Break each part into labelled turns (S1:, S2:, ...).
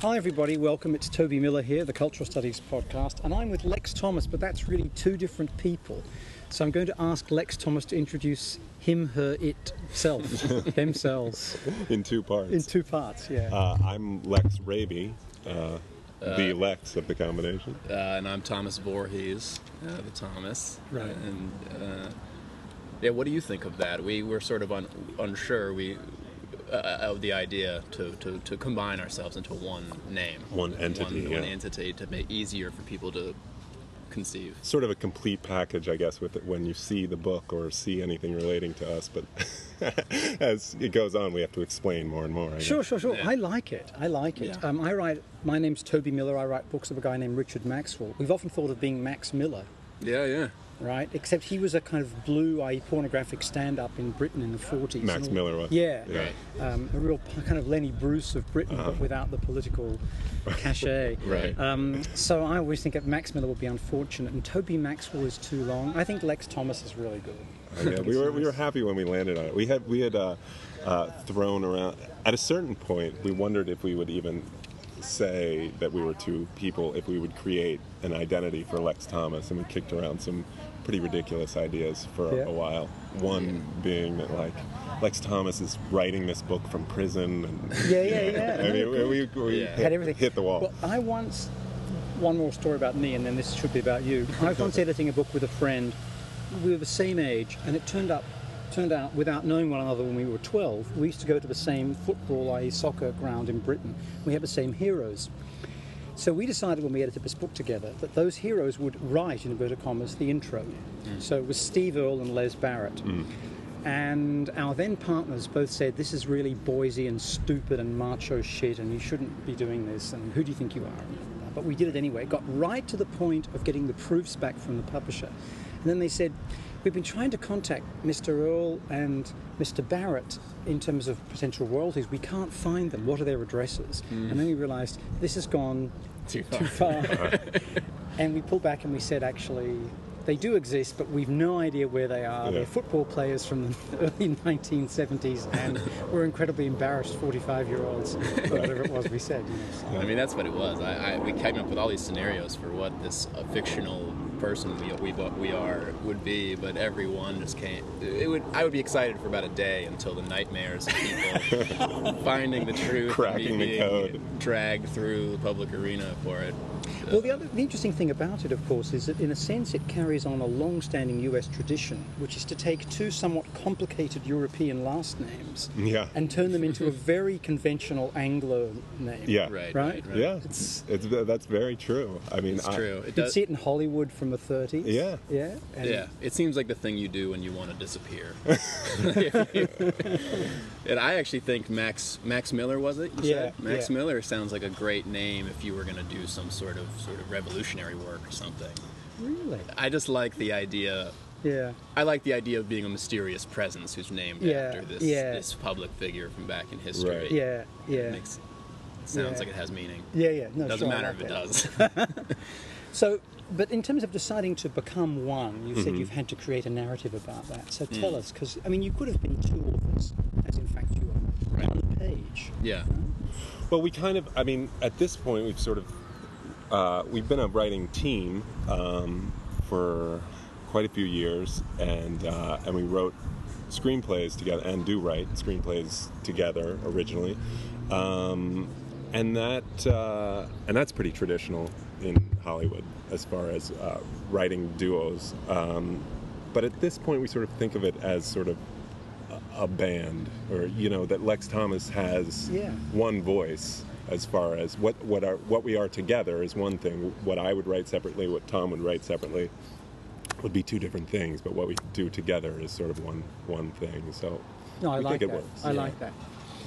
S1: Hi, everybody. Welcome. It's Toby Miller here, the Cultural Studies podcast, and I'm with Lex Thomas, but that's really two different people. So I'm going to ask Lex Thomas to introduce him, her, it, self, themselves
S2: in two parts.
S1: in two parts. Yeah.
S2: Uh, I'm Lex Hrabe, uh, the Lex of the combination.
S3: Uh, and I'm Thomas Voorhies, uh, the Thomas.
S1: Right.
S3: And uh, yeah, what do you think of that? We were sort of un- unsure. We uh, of the idea to, to, to combine ourselves into one name,
S2: One entity,
S3: one, one entity to make easier for people to conceive.
S2: Sort of a complete package, I guess, with it when you see the book or see anything relating to us. But as it goes on, we have to explain more and more. I
S1: Sure,
S2: guess.
S1: sure, sure.
S3: Yeah.
S1: I like it. I like it.
S3: Yeah.
S1: Um, I write. My name's Toby Miller. I write books of a guy named Richard Maxwell. We've often thought of being Max Miller,
S3: Yeah, yeah.
S1: Right? Except he was a kind of blue, i.e., pornographic stand-up in Britain in the 40s.
S2: Max
S1: all-
S2: Miller was.
S1: Yeah.
S2: Yeah.
S1: Um, a real kind of Lenny Bruce of Britain, but without the political cachet.
S3: Right.
S1: Um, so I always think that Max Miller would be unfortunate, and Toby Maxwell is too long. I think Lex Thomas is really good.
S2: Uh, yeah, we were we were happy when we landed on it. We had we had uh, uh, thrown around at a certain point. We wondered if we would even say that we were two people, if we would create an identity for Lex Thomas, and we kicked around some pretty ridiculous ideas for
S1: Yeah.
S2: a while. One being that like Lex Thomas is writing this book from prison, and
S1: Yeah, yeah, yeah.
S2: I mean, we, we, we
S3: Yeah.
S2: hit,
S1: had everything.
S2: hit the wall.
S1: Well, I once, one more story about me, and then this should be about you. I was once editing a book with a friend. We were the same age, and it turned up, turned out without knowing one another when we were 12, we used to go to the same football, i.e., soccer ground in Britain. We had the same heroes. So we decided when we edited this book together that those heroes would write, in inverted commas, the intro. Mm. So it was Steve Earle and Les Barrett. Mm. And our then partners both said, This is really Boise and stupid and macho shit, and you shouldn't be doing this, and who do you think you are? But we did it anyway. Got right to the point of getting the proofs back from the publisher. And then they said, We've been trying to contact Mr. Earle and Mr. Barrett in terms of potential royalties. We can't find them. What are their addresses? And then we realized this has gone
S3: Too far.
S1: too far. and we pulled back and we said, actually, they do exist, but we've no idea where they are.
S2: Yeah.
S1: They're football players from the early 1970s, and we're incredibly embarrassed 45 year olds, whatever it was we said. You know, so.
S3: I mean, that's what it was. I, I, we came up with all these scenarios for what this uh, fictional person we, we, we are would be, but everyone just can't. It would. I would be excited for about a day until the nightmares of people finding the truth,
S2: Cracking
S3: and
S2: the
S3: being
S2: code.
S3: dragged through the public arena for it.
S1: Well, the other the interesting thing about it, of course, is that in a sense it carries on a long-standing U.S. tradition, which is to take two somewhat complicated European last names
S2: Yeah.
S1: and turn them into a very conventional Anglo name.
S2: yeah.
S3: Right.
S1: Right?
S3: Right.
S2: Yeah.
S1: It's-
S2: It's, that's very true. I mean,
S3: It's
S2: I-
S3: true. It
S1: You
S3: does.
S1: see it in Hollywood from the 30s.
S2: Yeah.
S1: Yeah. And
S3: Yeah, it seems like the thing you do when you want to disappear. and I actually think Max Max Miller was it? You
S1: Yeah,
S3: said? Max
S1: yeah.
S3: Miller sounds like a great name if you were going to do some sort of sort of revolutionary work or something.
S1: Really?
S3: I just like the idea.
S1: Yeah.
S3: I like the idea of being a mysterious presence who's named
S1: Yeah,
S3: after this
S1: yeah.
S3: this public figure from back in history.
S2: Right.
S1: Yeah. Yeah.
S3: It makes sounds
S1: Yeah.
S3: like it has meaning.
S1: Yeah. Yeah. No,
S3: Doesn't
S1: sure,
S3: matter
S1: like
S3: if it
S1: that.
S3: does.
S1: So, but in terms of deciding to become one, you
S2: Mm-hmm.
S1: said you've had to create a narrative about that. So tell
S3: Mm.
S1: us, because I mean, you could have been two authors, as in fact you are
S3: Right.
S1: on the page.
S3: yeah.
S2: Well, we kind of, I mean, at this point, we've sort of, uh, we've been a writing team um, for quite a few years, and uh, and we wrote screenplays together, and do write screenplays together originally, um, and that uh, and that's pretty traditional in Hollywood as far as uh, writing duos. Um, but at this point, we sort of think of it as sort of a- a band, or you know, that Lex Thomas has
S1: Yeah.
S2: one voice as far as what what are what we are together is one thing. What I would write separately, what Tom would write separately, would be two different things. But what we do together is sort of one one thing. So
S1: No, I
S2: we
S1: like
S2: think it
S1: that.
S2: works.
S1: I
S3: Yeah.
S1: like that.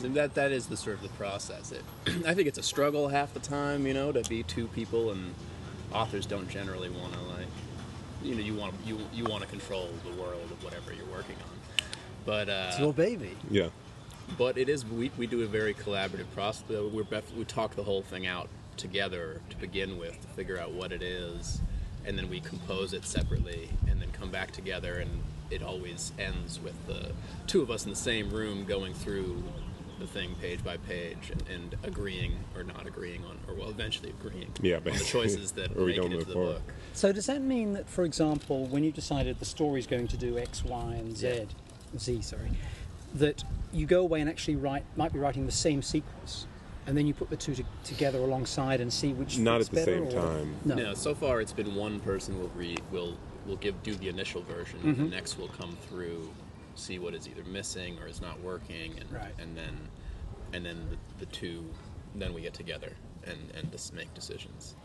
S3: And that that is the sort of the process. It, I think it's a struggle half the time, you know, to be two people, and authors don't generally want to like, you know, you want you you want to control the world of whatever you're working on. But uh,
S1: It's your baby.
S2: yeah,
S3: but it is we, we do a very collaborative process. We're bef- we talk the whole thing out together to begin with to figure out what it is, and then we compose it separately, and then come back together, and it always ends with the two of us in the same room going through the thing page by page and, and agreeing or not agreeing on, or well, eventually agreeing
S2: Yeah,
S3: on the choices that
S2: Or we
S3: make
S2: don't
S3: it into the
S2: forward.
S3: book.
S1: So does that mean that, for example, when you decided the story's going to do X, Y, and Z,
S3: Yeah.
S1: Z, sorry, that you go away and actually write, might be writing the same sequence, and then you put the two to, together alongside and see which
S2: Not at the same
S1: or-
S2: time.
S1: No.
S3: No, so far it's been one person will read will will give do the initial version,
S1: Mm-hmm.
S3: and the next will come through, see what is either missing or is not working, and
S1: Right.
S3: and then and then the, the two then we get together and and just make decisions.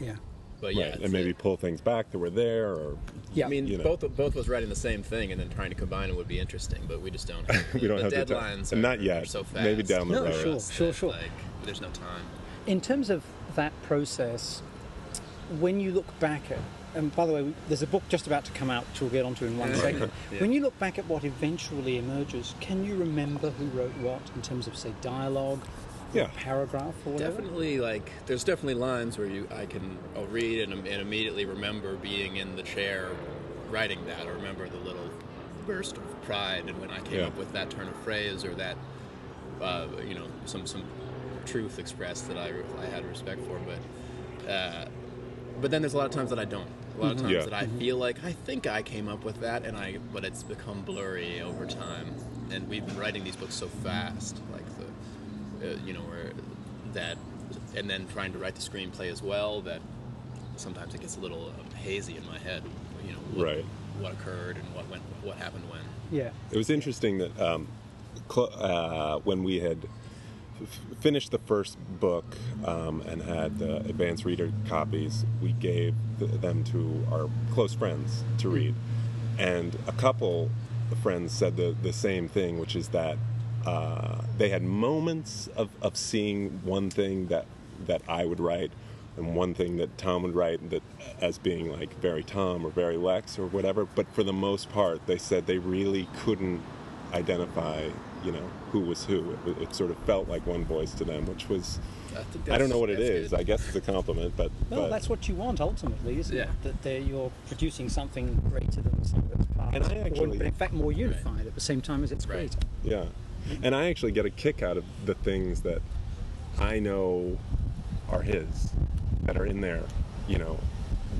S1: Yeah.
S3: But yeah,
S2: right,
S3: it's
S2: and maybe
S3: a-
S2: pull things back that were there, or
S1: Yeah.
S3: I mean,
S2: you know.
S3: both both of us writing the same thing and then trying to combine it would be interesting, but we just don't. Have,
S2: We don't
S3: the
S2: have the
S3: deadlines. Are,
S2: Not
S3: are
S2: yet.
S3: so fast.
S2: Maybe down the
S1: No, road.
S3: for
S1: sure, sure, sure.
S3: Like, there's no time.
S1: In terms of that process, when you look back at, and by the way, there's a book just about to come out, which we'll get onto in one second.
S3: Yeah.
S1: When you look back at what eventually emerges, can you remember who wrote what in terms of, say, dialogue, or
S2: Yeah.
S1: paragraph, or whatever?
S3: Definitely, like there's definitely lines where you I can I'll read and, and immediately remember being in the chair writing that, or remember the little burst of pride and when I came
S2: Yeah.
S3: up with that turn of phrase or that uh, you know some some truth expressed that I I had respect for, but uh, but then there's a lot of times that I don't. A lot of times
S2: Yeah.
S3: that I feel like I think I came up with that, and I but it's become blurry over time. And we've been writing these books so fast, like the uh, you know where that, and then trying to write the screenplay as well. That sometimes it gets a little um, hazy in my head. You know what,
S2: Right.
S3: what occurred and what went, what happened when.
S1: Yeah.
S2: It was interesting that um, cl- uh, when we had f- finished the first book um, and had the advanced reader copies, we gave th- them to our close friends to read. And a couple of friends said the, the same thing, which is that uh, they had moments of, of seeing one thing that, that I would write and one thing that Tom would write that as being like very Tom or very Lex or whatever. But for the most part, they said they really couldn't identify, you know, who was who. It, it sort of felt like one voice to them, which was
S3: I,
S2: I don't know what it is.
S3: good.
S2: I guess it's a compliment, but,
S1: Well,
S2: but
S1: that's what you want ultimately, isn't
S3: Yeah.
S1: it? That they're, you're producing something greater than the sum of its parts.
S2: And I
S1: or,
S2: actually-
S1: in fact, more unified at the same time as it's
S3: Right.
S1: greater.
S2: Yeah. And I actually get a kick out of the things that I know are his that are in there. You know,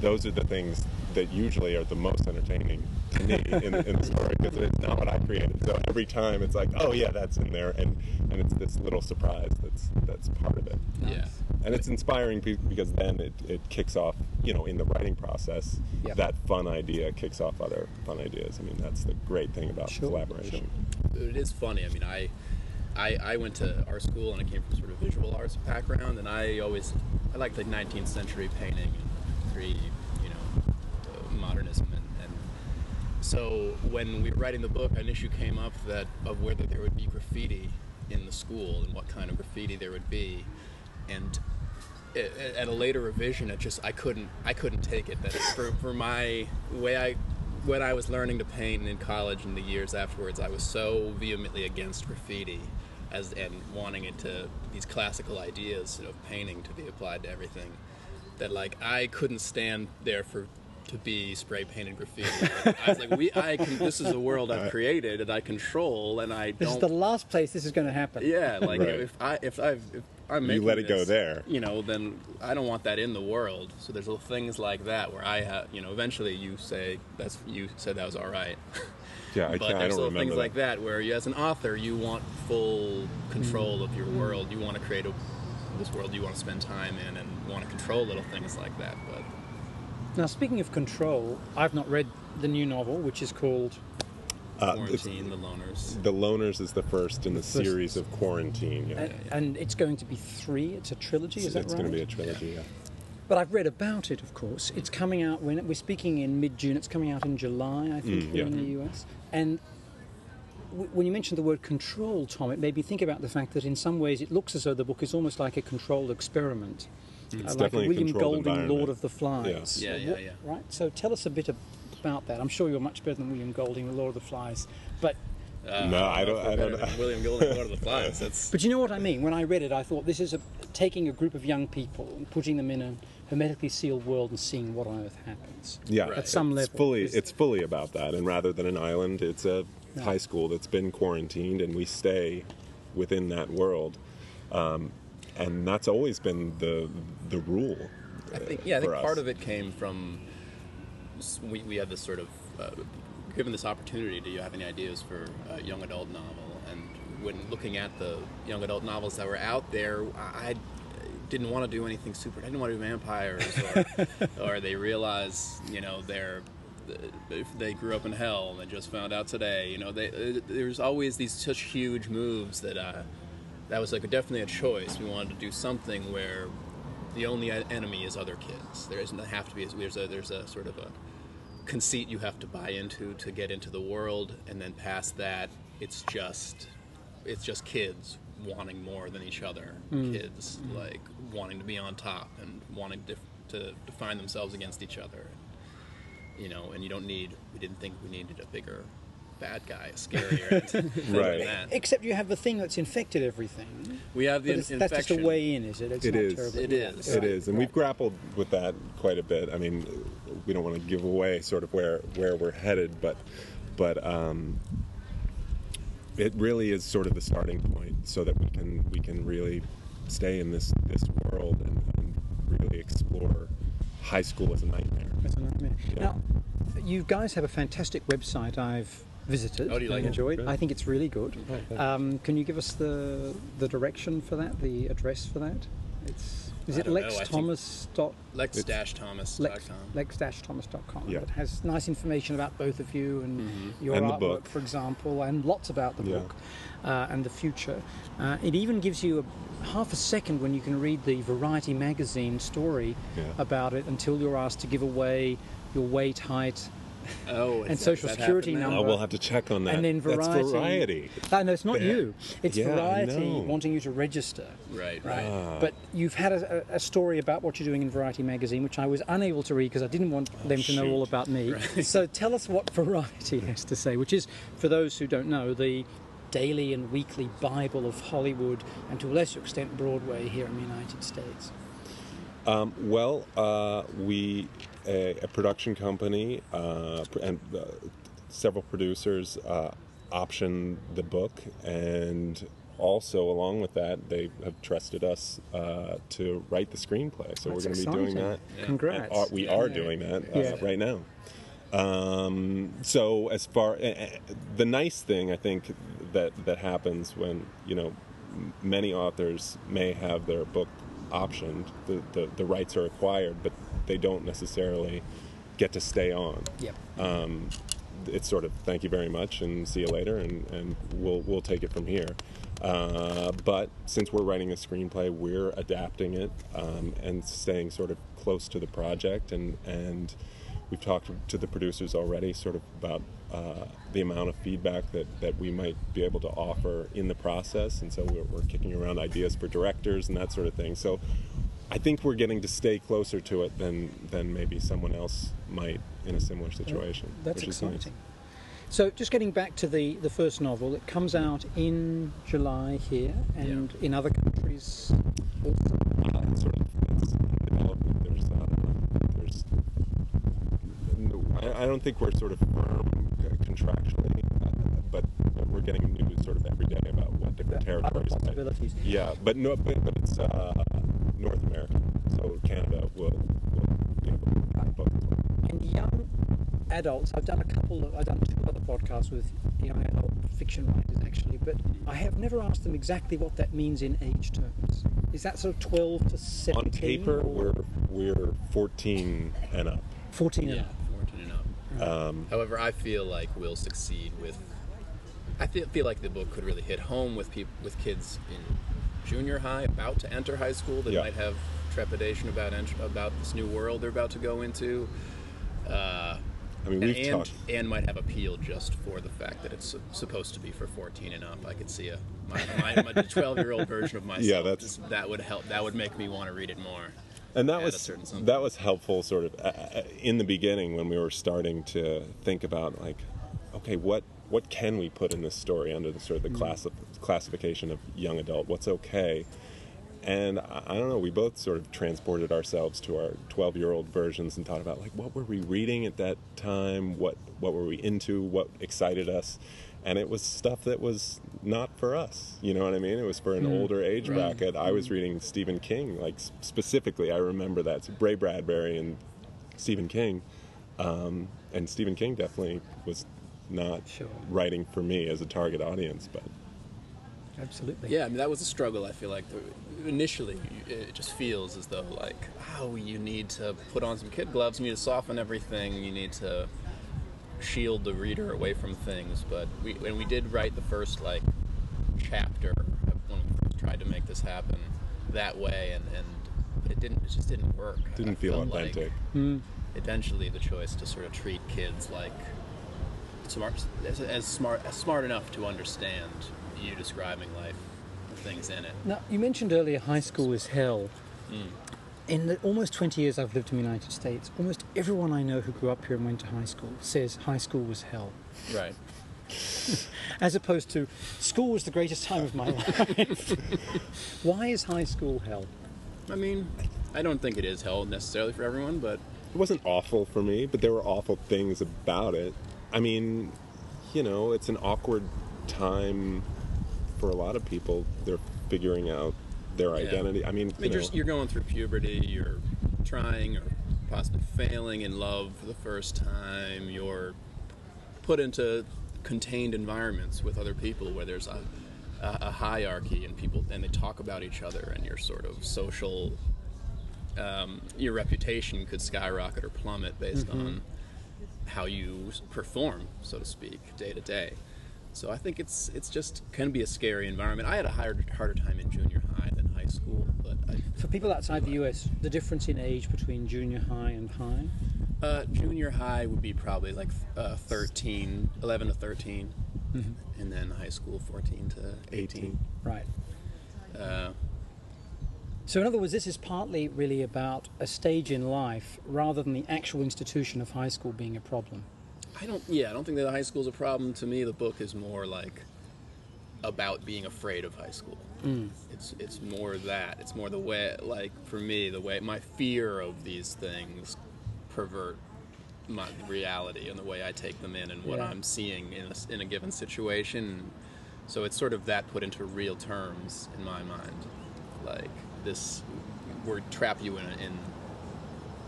S2: those are the things that usually are the most entertaining to me in, in the story because it's not what I created. So every time it's like, oh yeah, that's in there, and and it's this little surprise that's that's part of it.
S3: Yeah.
S2: And it's inspiring because then it, it kicks off, you know, in the writing process,
S1: Yep.
S2: that fun idea kicks off other fun ideas. I mean, that's the great thing about
S1: Sure,
S2: collaboration.
S3: It is funny. I mean, I, I, I went to art school and I came from sort of visual arts background, and I always, I liked like 19th century painting and pre, you know, modernism, and, and so when we were writing the book, an issue came up that of whether there would be graffiti in the school and what kind of graffiti there would be, and at a later revision, it just I couldn't I couldn't take it. That for for my way I when I was learning to paint in college and the years afterwards, I was so vehemently against graffiti, as and wanting it to these classical ideas of painting to be applied to everything, that like I couldn't stand there for to be spray painted graffiti. I was like, we I can this is a world I've created and I control and I
S1: This is the last place this is going to happen.
S3: yeah, like
S2: Right.
S3: if I if I've if I'm
S2: You let it go there.
S3: you know, then I don't want that in the world. So there's little things like that where I have, you know, eventually you say that's you said that was all right.
S2: Yeah, I,
S3: but
S2: can't, I
S3: there's
S2: don't
S3: little
S2: remember
S3: things
S2: that.
S3: like that where you, as an author, you want full control of your world. You want to create a, this world you want to spend time in and want to control little things like that. But
S1: Now, speaking of control, I've not read the new novel, which is called
S2: Uh,
S3: quarantine, the loners.
S2: The Loners is the first in the,
S1: The first-
S2: series of Quarantine. Yeah,
S1: and, and it's going to be three. It's a trilogy. Is that
S2: it's
S1: right?
S2: going to be a trilogy. Yeah.
S1: But I've read about it, of course. It's coming out when we're speaking in mid-June. It's coming out in July, I think,
S2: Mm,
S1: here
S2: yeah.
S1: in the US. And w- when you mentioned the word control, Tom, it made me think about the fact that in some ways it looks as though the book is almost like a controlled experiment,
S2: It's
S1: Uh, like
S2: definitely a
S1: William Golding, Lord of the Flies.
S3: Yeah.
S1: Uh,
S3: Yeah, yeah,
S1: Right. So tell us a bit ab- about that. I'm sure you're much better than William Golding, the Lord of the Flies, but.
S3: Uh,
S2: No, I don't-
S3: if we're
S2: I don't know.
S3: William Golding, Lord of the Flies. That's
S1: But you know what I mean? When I read it, I thought this is a, taking a group of young people and putting them in a hermetically sealed world and seeing what on earth happens.
S2: Yeah,
S3: Right.
S1: At some
S2: it's
S1: level.
S2: fully
S1: Is-
S2: it's fully about that. And rather than an island, it's a
S1: Yeah.
S2: high school that's been quarantined, and we stay within that world, um, and that's always been the the rule.
S3: I think yeah, I think part of it came from s- we, we had this sort of uh, given this opportunity. Do you have any ideas for a young adult novel? And when looking at the young adult novels that were out there, I didn't want to do anything super. I didn't want to do vampires, or, or they realize you know they're if they grew up in hell and they just found out today. You know, they, uh, there's always these such huge moves that uh, that was like a, definitely a choice. We wanted to do something where the only enemy is other kids. There doesn't have to be. There's a there's a sort of a conceit you have to buy into to get into the world, and then past that, it's just it's just kids wanting more than each other. Hmm. Kids like wanting to be on top and wanting to, to define themselves against each other. You know, and you don't need. We didn't think we needed a bigger bad guy, a scarier
S2: Right.
S3: than that.
S1: Except you have the thing that's infected everything.
S3: We have the
S1: But it's, that's just a way in, is it? It's
S2: It
S1: not
S2: is.
S1: terrible.
S3: It is.
S2: It is, and we've grappled with that quite a bit. I mean, we don't want to give away sort of where where we're headed, but but um, it really is sort of the starting point, so that we can we can really stay in this this world and, and really explore high school as a nightmare.
S1: That's a nightmare.
S2: Yeah.
S1: Now, you guys have a fantastic website I've visited
S3: Oh, do you like
S1: and
S3: it?
S1: enjoyed.
S2: Good.
S1: I think it's really good.
S2: Oh.
S1: Um, can you give us the the direction for that, the address for that? It's is
S3: I
S1: it
S3: don't know, I think-
S1: lexthomas dot
S3: Lex-thomas.com.
S1: lex, lex-thomas.com.
S2: Yeah.
S1: It has nice information about both of you and your
S2: And
S1: artwork,
S2: book.
S1: for example, and lots about the
S2: Yeah.
S1: book uh, and the future. Uh, it even gives you a half a second when you can read the Variety magazine story
S2: Yeah.
S1: about it until you're asked to give away your weight, height,
S3: Oh,
S1: And social
S3: that
S1: security
S3: now?
S1: number.
S2: Oh, we'll have to check on that.
S1: and then Variety.
S2: That's variety.
S1: Uh, no, it's not
S2: Yeah.
S1: you. It's
S2: Yeah,
S1: Variety wanting you to register.
S3: Right,
S1: Right.
S3: right.
S2: Ah.
S1: But you've had a, a a story about what you're doing in Variety magazine, which I was unable to read because I didn't want them to know all about me. So tell us what Variety has to say, which is, for those who don't know, the daily and weekly Bible of Hollywood and to a lesser extent Broadway here in the United States.
S2: Um, well, uh, we a, a production company uh, and uh, several producers uh, optioned the book, and also along with that, they have trusted us uh, to write the screenplay. So
S1: That's
S2: we're going to be doing that.
S3: Yeah.
S1: Congrats.
S2: And are- we are doing that uh,
S1: Yeah.
S2: right now. Um, so as far uh, uh, the nice thing I think that that happens when you know many authors may have their book optioned, the, the the rights are acquired, but they don't necessarily get to stay on.
S1: Yep.
S2: Um, it's sort of thank you very much and see you later, and, and we'll we'll take it from here. Uh, but since we're writing a screenplay, we're adapting it um, and staying sort of close to the project, and and we've talked to the producers already, sort of about uh, the amount of feedback that that we might be able to offer in the process, and so we're, we're kicking around ideas for directors and that sort of thing. So. I think we're getting to stay closer to it than than maybe someone else might in a similar situation.
S1: That's
S2: which is nice.
S1: exciting. So, just getting back to the, the first novel, it comes out in July here and in other countries also.
S2: Uh, sort of it's development. There's, uh, there's no, I, I don't think we're sort of firm uh, contractually, uh, but we're getting news sort of every day about what different
S1: Other
S2: territories. might-
S1: possibilities.
S2: Yeah, but no, but, but it's uh, North America, so Canada will, will be able to get both as well.
S1: And young adults, I've done a couple of, I've done two other podcasts with young adult fiction writers actually, but I have never asked them exactly what that means in age terms. Is that sort of 12 to 17?
S2: On paper,
S1: or
S2: we're we're 14 and up.
S1: 14 and
S3: Yeah,
S1: up.
S3: 14 and up.
S2: Um,
S3: However, I feel like we'll succeed with. I feel, feel like the book could really hit home with people with kids in junior high, about to enter high school, that
S2: Yeah.
S3: might have trepidation about ent- about this new world they're about to go into. Uh,
S2: I mean, we've
S3: and,
S2: talked.
S3: and might have appeal just for the fact that it's supposed to be for 14 and up. I could see a my, my, my 12 year old version of myself.
S2: Yeah, that's-
S3: that would help. That would make me want to read it more.
S2: and that was that was helpful sort of uh, uh, in the beginning when we were starting to think about like okay what what can we put in this story under the sort of the
S3: Mm-hmm.
S2: class classification of young adult what's okay and I, I don't know we both sort of transported ourselves to our 12 year old versions and thought about like what were we reading at that time what what were we into what excited us and it was stuff that was not for us. You know what I mean? It was for an older age bracket. I was reading Stephen King, like specifically. I remember that so Ray Bradbury and Stephen King, um, and Stephen King definitely was not
S1: Sure.
S2: writing for me as a target audience, but
S1: Absolutely.
S3: Yeah, I mean that was a struggle. I feel like initially it just feels as though like, oh, you need to put on some kid gloves. You need to soften everything. You need to shield the reader away from things. But we when we did write the first like chapter when we first tried to make this happen that way, and and it didn't. It just didn't work.
S2: didn't
S3: I
S2: feel
S3: felt like
S2: authentic. Hmm.
S3: eventually the choice to sort of treat kids like smart as, as smart as smart enough to understand you describing life the things in it
S1: Now, you mentioned earlier high school is hell. Mm. In the almost 20 years I've lived in the United States, almost everyone I know who grew up here and went to high school says high school was hell.
S3: right
S1: As opposed to school was the greatest time of my life. Why is high school hell?
S3: i mean i don't think it is hell necessarily for everyone but
S2: it wasn't awful for me, but there were awful things about it. I mean, you know, it's an awkward time for a lot of people. They're figuring out their
S3: Yeah.
S2: identity. I mean,
S3: I mean,
S2: you
S3: you're,
S2: know,
S3: you're going through puberty, you're trying or possibly failing in love for the first time, you're put into contained environments with other people where there's a, a, a hierarchy and people and they talk about each other and your sort of social um, your reputation could skyrocket or plummet based on how you perform so to speak day to day so i think it's it's just can be a scary environment i had a harder, harder time in junior high than high school but I,
S1: For people outside the US, the difference in age between junior high and high?
S3: Uh, junior high would be probably like uh, 13, 11 to 13, and then high school 14 to 18.
S1: Right.
S3: Uh,
S1: So, in other words, this is partly really about a stage in life rather than the actual institution of high school being a problem.
S3: I don't. Yeah, I don't think that high school is a problem. To me, the book is more like about being afraid of high school. Mm. It's it's more that. It's more the way. Like for me, the way my fear of these things pervert my reality and the way I take them in and what
S1: Yeah.
S3: I'm seeing in a, in a given situation. So it's sort of that put into real terms in my mind. Like this, we're trap you in, a, in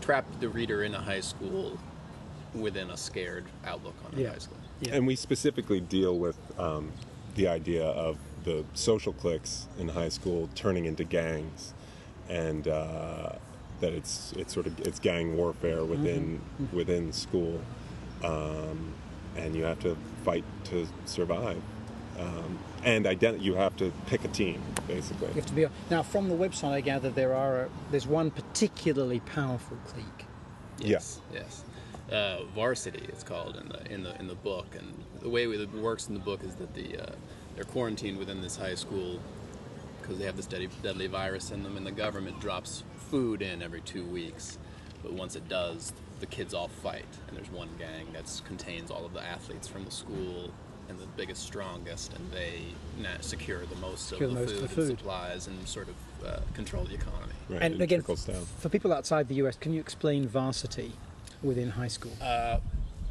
S3: trap the reader in a high school within a scared outlook on a
S1: Yeah.
S3: high school.
S1: Yeah.
S2: and we specifically deal with um, the idea of the social cliques in high school turning into gangs, and uh, that it's it's sort of it's gang warfare within within school, um, and you have to fight to survive, um, and ident- you have to pick a team basically.
S1: You have to be now from the website. I gather there are a, there's one particularly powerful clique.
S3: Yes, yes. Uh, varsity, it's called in the in the in the book, and the way it works in the book is that the uh, they're quarantined within this high school because they have this deadly, deadly virus in them, and the government drops food in every two weeks. But once it does, the kids all fight, and there's one gang that contains all of the athletes from the school and the biggest, strongest, and they na- secure the most
S1: Secure
S3: of
S1: the
S3: the
S1: most of
S3: food,
S1: the food.
S3: and supplies and sort of uh, control the economy.
S2: Right,
S1: and
S2: it
S1: again,
S2: down.
S1: for people outside the US, can you explain varsity within high school?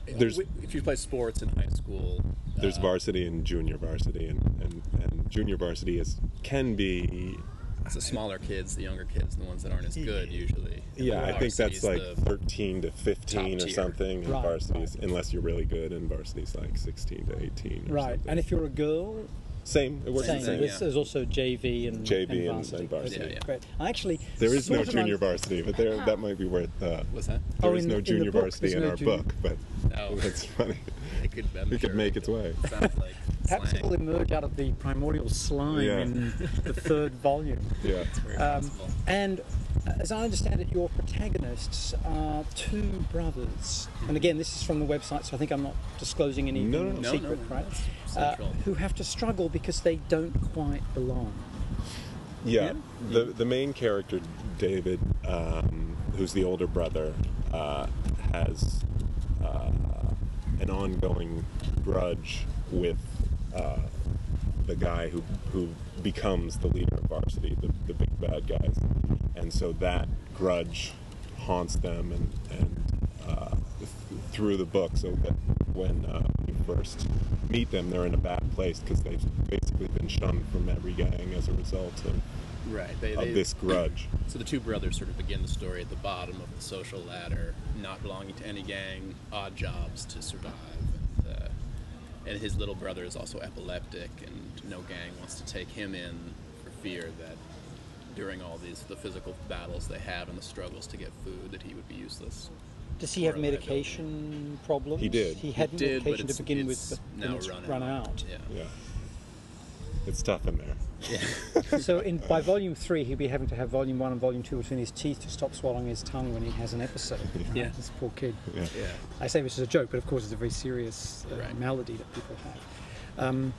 S2: There's-
S3: if you play sports in high school,
S2: There's varsity and junior varsity, and, and, and junior varsity is can be
S3: It's the smaller kids, the younger kids, the ones that aren't as good usually.
S2: Yeah, I think that's like
S3: the-
S2: 13 to 15
S3: top
S2: or
S3: tier.
S2: something. And
S1: Right,
S2: varsity's, unless you're really good, and varsity's like 16 to 18. Or
S1: right.
S2: something.
S1: And if you're a girl,
S2: same, it works
S1: same.
S2: the same.
S1: There's, there's also JV and
S2: JV and-
S1: varsity.
S2: and varsity.
S1: Okay,
S3: Yeah, yeah.
S1: Great. I actually
S2: There is no
S1: sort of
S2: junior
S1: un-
S2: varsity, but there that might be worth. Uh,
S3: What's that?
S2: there
S1: Oh,
S2: is
S1: in
S2: no
S1: the- in the
S2: junior
S1: book,
S2: varsity
S1: there's
S2: in
S1: no
S2: our
S3: Oh.
S1: junior-
S2: book, but
S3: No,
S2: that's funny.
S3: it could. I'm
S2: It could
S3: sure
S2: make its way.
S3: Sounds like
S1: Perhaps it will emerge out of the primordial slime
S2: Yeah.
S1: in the third volume.
S2: Yeah.
S3: Very
S1: Um, and as I understand it, your protagonists are two brothers. And again, this is from the website, so I think I'm not disclosing any
S2: No, no, no.
S3: No,
S1: secret,
S3: no,
S1: right?
S3: that's
S1: Uh, who have to struggle because they don't quite belong.
S2: Yeah. The the main character, David, um, who's the older brother, uh, has uh, an ongoing grudge with uh, the guy who who becomes the leader of varsity, the, the big bad guys, and so that grudge haunts them and and uh, th- through the book. So that when uh, we first meet them, they're in a bad place because they've basically been shunned from every gang as a result of,
S3: Right. They,
S2: of
S3: they,
S2: this grudge.
S3: So the two brothers sort of begin the story at the bottom of the social ladder, not belonging to any gang, odd jobs to survive. And, his little brother is also epileptic, and no gang wants to take him in for fear that during all these the physical battles they have and the struggles to get food, that he would be useless.
S1: Does he have
S3: Or a liability.
S1: medication problems?
S2: He did.
S1: He had
S3: He did, but
S1: medication to
S3: it's-
S1: begin with, but
S3: now
S1: then it's
S3: run
S1: run
S3: out.
S1: out.
S3: Yeah.
S2: Yeah. It's tough in there.
S3: Yeah.
S1: so in by volume three, he'll be having to have volume one and volume two between his teeth to stop swallowing his tongue when he has an episode. right?
S3: Yeah.
S1: This poor kid.
S2: Yeah.
S3: yeah.
S1: I say this as a joke, but of course it's a very serious uh,
S3: Right.
S1: malady that people have. Um,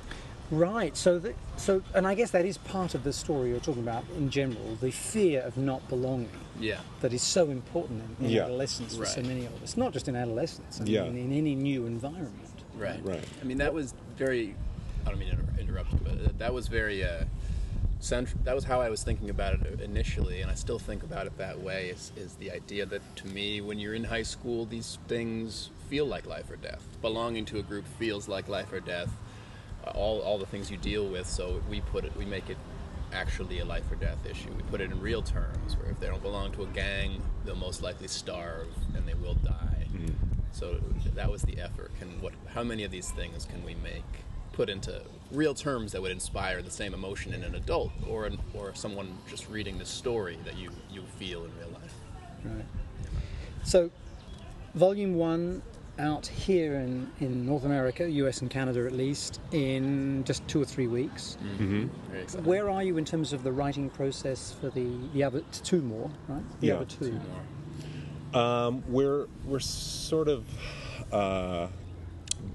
S1: right. So, the, so, and I guess that is part of the story you're talking about in general, the fear of not belonging
S3: Yeah.
S1: that is so important in, in
S2: Yeah.
S1: adolescence for so many of us. Not just in adolescence. I mean,
S2: Yeah.
S1: in, in any new environment.
S3: Right.
S2: Right.
S3: I mean, that was very. I don't mean to inter- interrupt you, but that was very. Uh, cent- that was how I was thinking about it initially, and I still think about it that way. Is, is the idea that to me, when you're in high school, these things feel like life or death. Belonging to a group feels like life or death. All all the things you deal with. So we put it. We make it actually a life or death issue. We put it in real terms, where if they don't belong to a gang, they'll most likely starve and they will die. So that was the effort. Can what? How many of these things can we make put into real terms that would inspire the same emotion in an adult or in, or someone just reading this story that you you feel in real life?
S1: Right. So, volume one out here in, in North America, US and Canada at least, in just two or three weeks.
S3: Very exciting.
S1: Where are you in terms of the writing process for the, the other two more, right? The
S2: Yeah,
S1: other two.
S3: Two more.
S2: Um, we're we're sort of uh,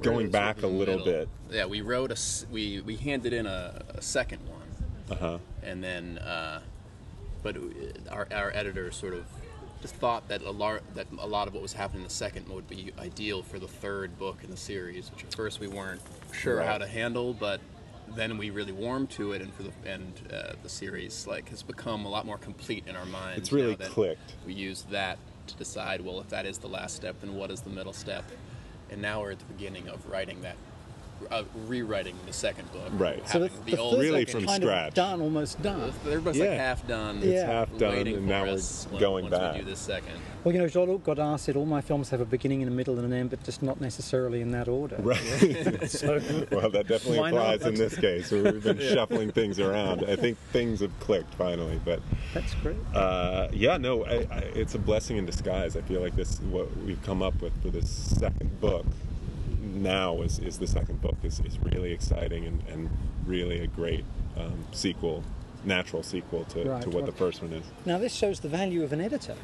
S2: going back a
S3: sort of in the
S2: little
S3: middle.
S2: bit.
S3: Yeah, we wrote a we we handed in a, a second one.
S2: Uh huh.
S3: and then uh, but our, our editor sort of just thought that a lot that a lot of what was happening in the second would be ideal for the third book in the series, which at first we weren't sure how to handle, but then we really warmed to it, and for the and uh, the series like has become a lot more complete in our minds.
S2: It's really clicked.
S3: We use that to decide well if that is the last step, then what is the middle step, and now we're at the beginning of writing that. Uh, rewriting the second book,
S2: Right.
S1: So the,
S3: having
S1: the,
S3: old
S2: Really
S1: book's
S2: from
S1: kind
S2: scratch.
S1: of done, almost done.
S3: they're both
S2: Yeah.
S3: like half done.
S1: It's Yeah.
S2: half done, and
S3: for
S2: now we're
S3: us when-
S2: going
S3: once
S2: back.
S3: we do this second.
S1: Well, you know, Jean-Luc Godard said all my films have a beginning and a middle and an end, but just not necessarily in that order.
S2: Right.
S1: So,
S2: well, that definitely
S1: Why not?
S2: applies in this case. where We've been shuffling things around. I think things have clicked finally, but
S1: that's great.
S2: uh, yeah, no, I, I, it's a blessing in disguise. I feel like this what we've come up with for this second book now is, is the second book is, is really exciting and, and really a great um, sequel, natural sequel to,
S1: Right,
S2: to what
S1: right.
S2: the first one is.
S1: Now, this shows the value of an editor.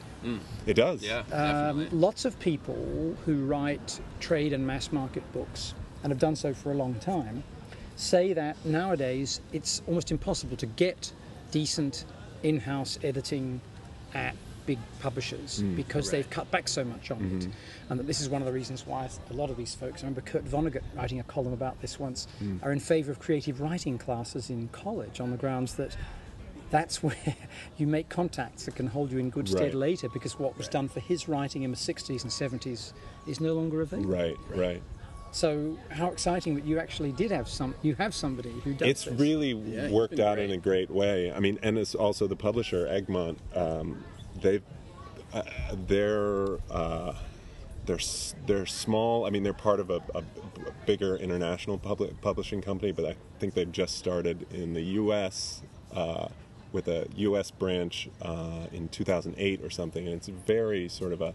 S2: It does.
S3: Yeah,
S1: Um, lots of people who write trade and mass market books and have done so for a long time say that nowadays it's almost impossible to get decent in-house editing at big publishers mm, because
S3: Right.
S1: they've cut back so much on it mm-hmm. and that this is one of the reasons why a lot of these folks I remember Kurt Vonnegut writing a column about this once mm. are in favor of creative writing classes in college on the grounds that that's where you make contacts that can hold you in good stead
S2: Right.
S1: later because what was done for his writing in the 60s and 70s is no longer available.
S2: Right, right.
S1: So how exciting that you actually did have some you have somebody who does it.
S2: it's
S1: this.
S2: really
S3: Yeah,
S2: worked out
S3: great.
S2: in a great way. I mean, and it's also the publisher Egmont. Um, they've uh, they're uh, they're they're small. I mean, they're part of a, a bigger international public publishing company, but I think they've just started in the U.S. Uh, with a U.S. branch uh, in 2008 or something, and it's very sort of a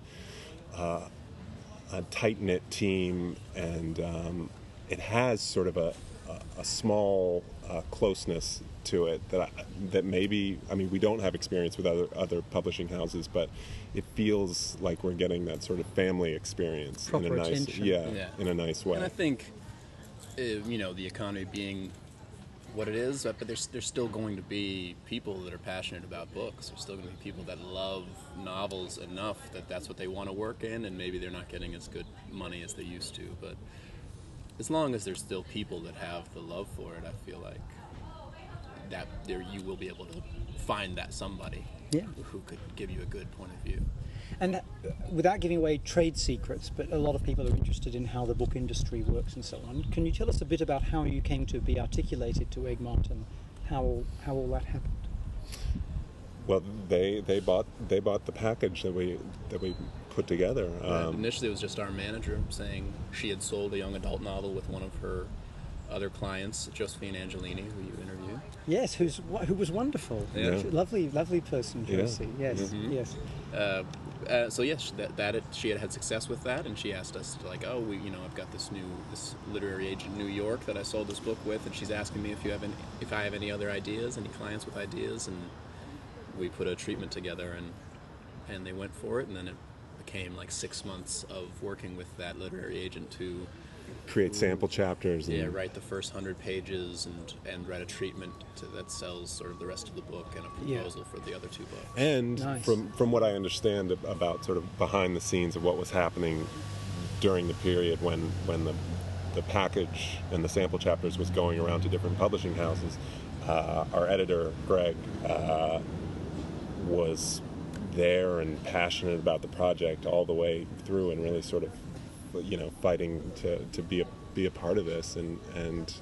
S2: a tight knit team, and um, it has sort of a, a, a small uh, closeness to it that I, that maybe I mean we don't have experience with other other publishing houses, but it feels like we're getting that sort of family experience in a nice yeah,
S3: Yeah.
S2: in a nice way.
S3: And I think, uh, you know, the economy being what it is, but there's there's still going to be people that are passionate about books. There's still going to be people that love novels enough that that's what they want to work in, and maybe they're not getting as good money as they used to. But as long as there's still people that have the love for it, I feel like that there you will be able to find that somebody
S1: Yeah.
S3: who could give you a good point of view.
S1: And uh, without giving away trade secrets, but a lot of people are interested in how the book industry works and so on. Can you tell us a bit about how you came to be articulated to Egmont and how how all that happened?
S2: Well, they they bought they bought the package that we that we put together.
S3: Uh,
S2: Um,
S3: initially, it was just our manager saying she had sold a young adult novel with one of her other clients, Josephine Angelini, who you interviewed.
S1: Yes, who's who was wonderful.
S3: Yeah.
S1: Lovely, lovely person,
S2: Yeah.
S1: Josie. Yes,
S3: Mhm.
S1: yes.
S3: Uh, uh, so yes, that, that it, she had had success with that, and she asked us to like, oh, we, you know, I've got this new this literary agent in New York that I sold this book with, and she's asking me if you have any, if I have any other ideas, any clients with ideas, and we put a treatment together, and and they went for it, and then it became like six months of working with that literary agent to
S2: create sample chapters. And,
S3: yeah write the first hundred pages and and write a treatment to, that sells sort of the rest of the book and a
S1: Yeah.
S3: proposal for the other two books.
S2: And
S1: Nice.
S2: from from what I understand about sort of behind the scenes of what was happening during the period when when the the package and the sample chapters was going around to different publishing houses, uh, our editor Greg uh, was there and passionate about the project all the way through, and really sort of you know fighting to, to be a be a part of this and and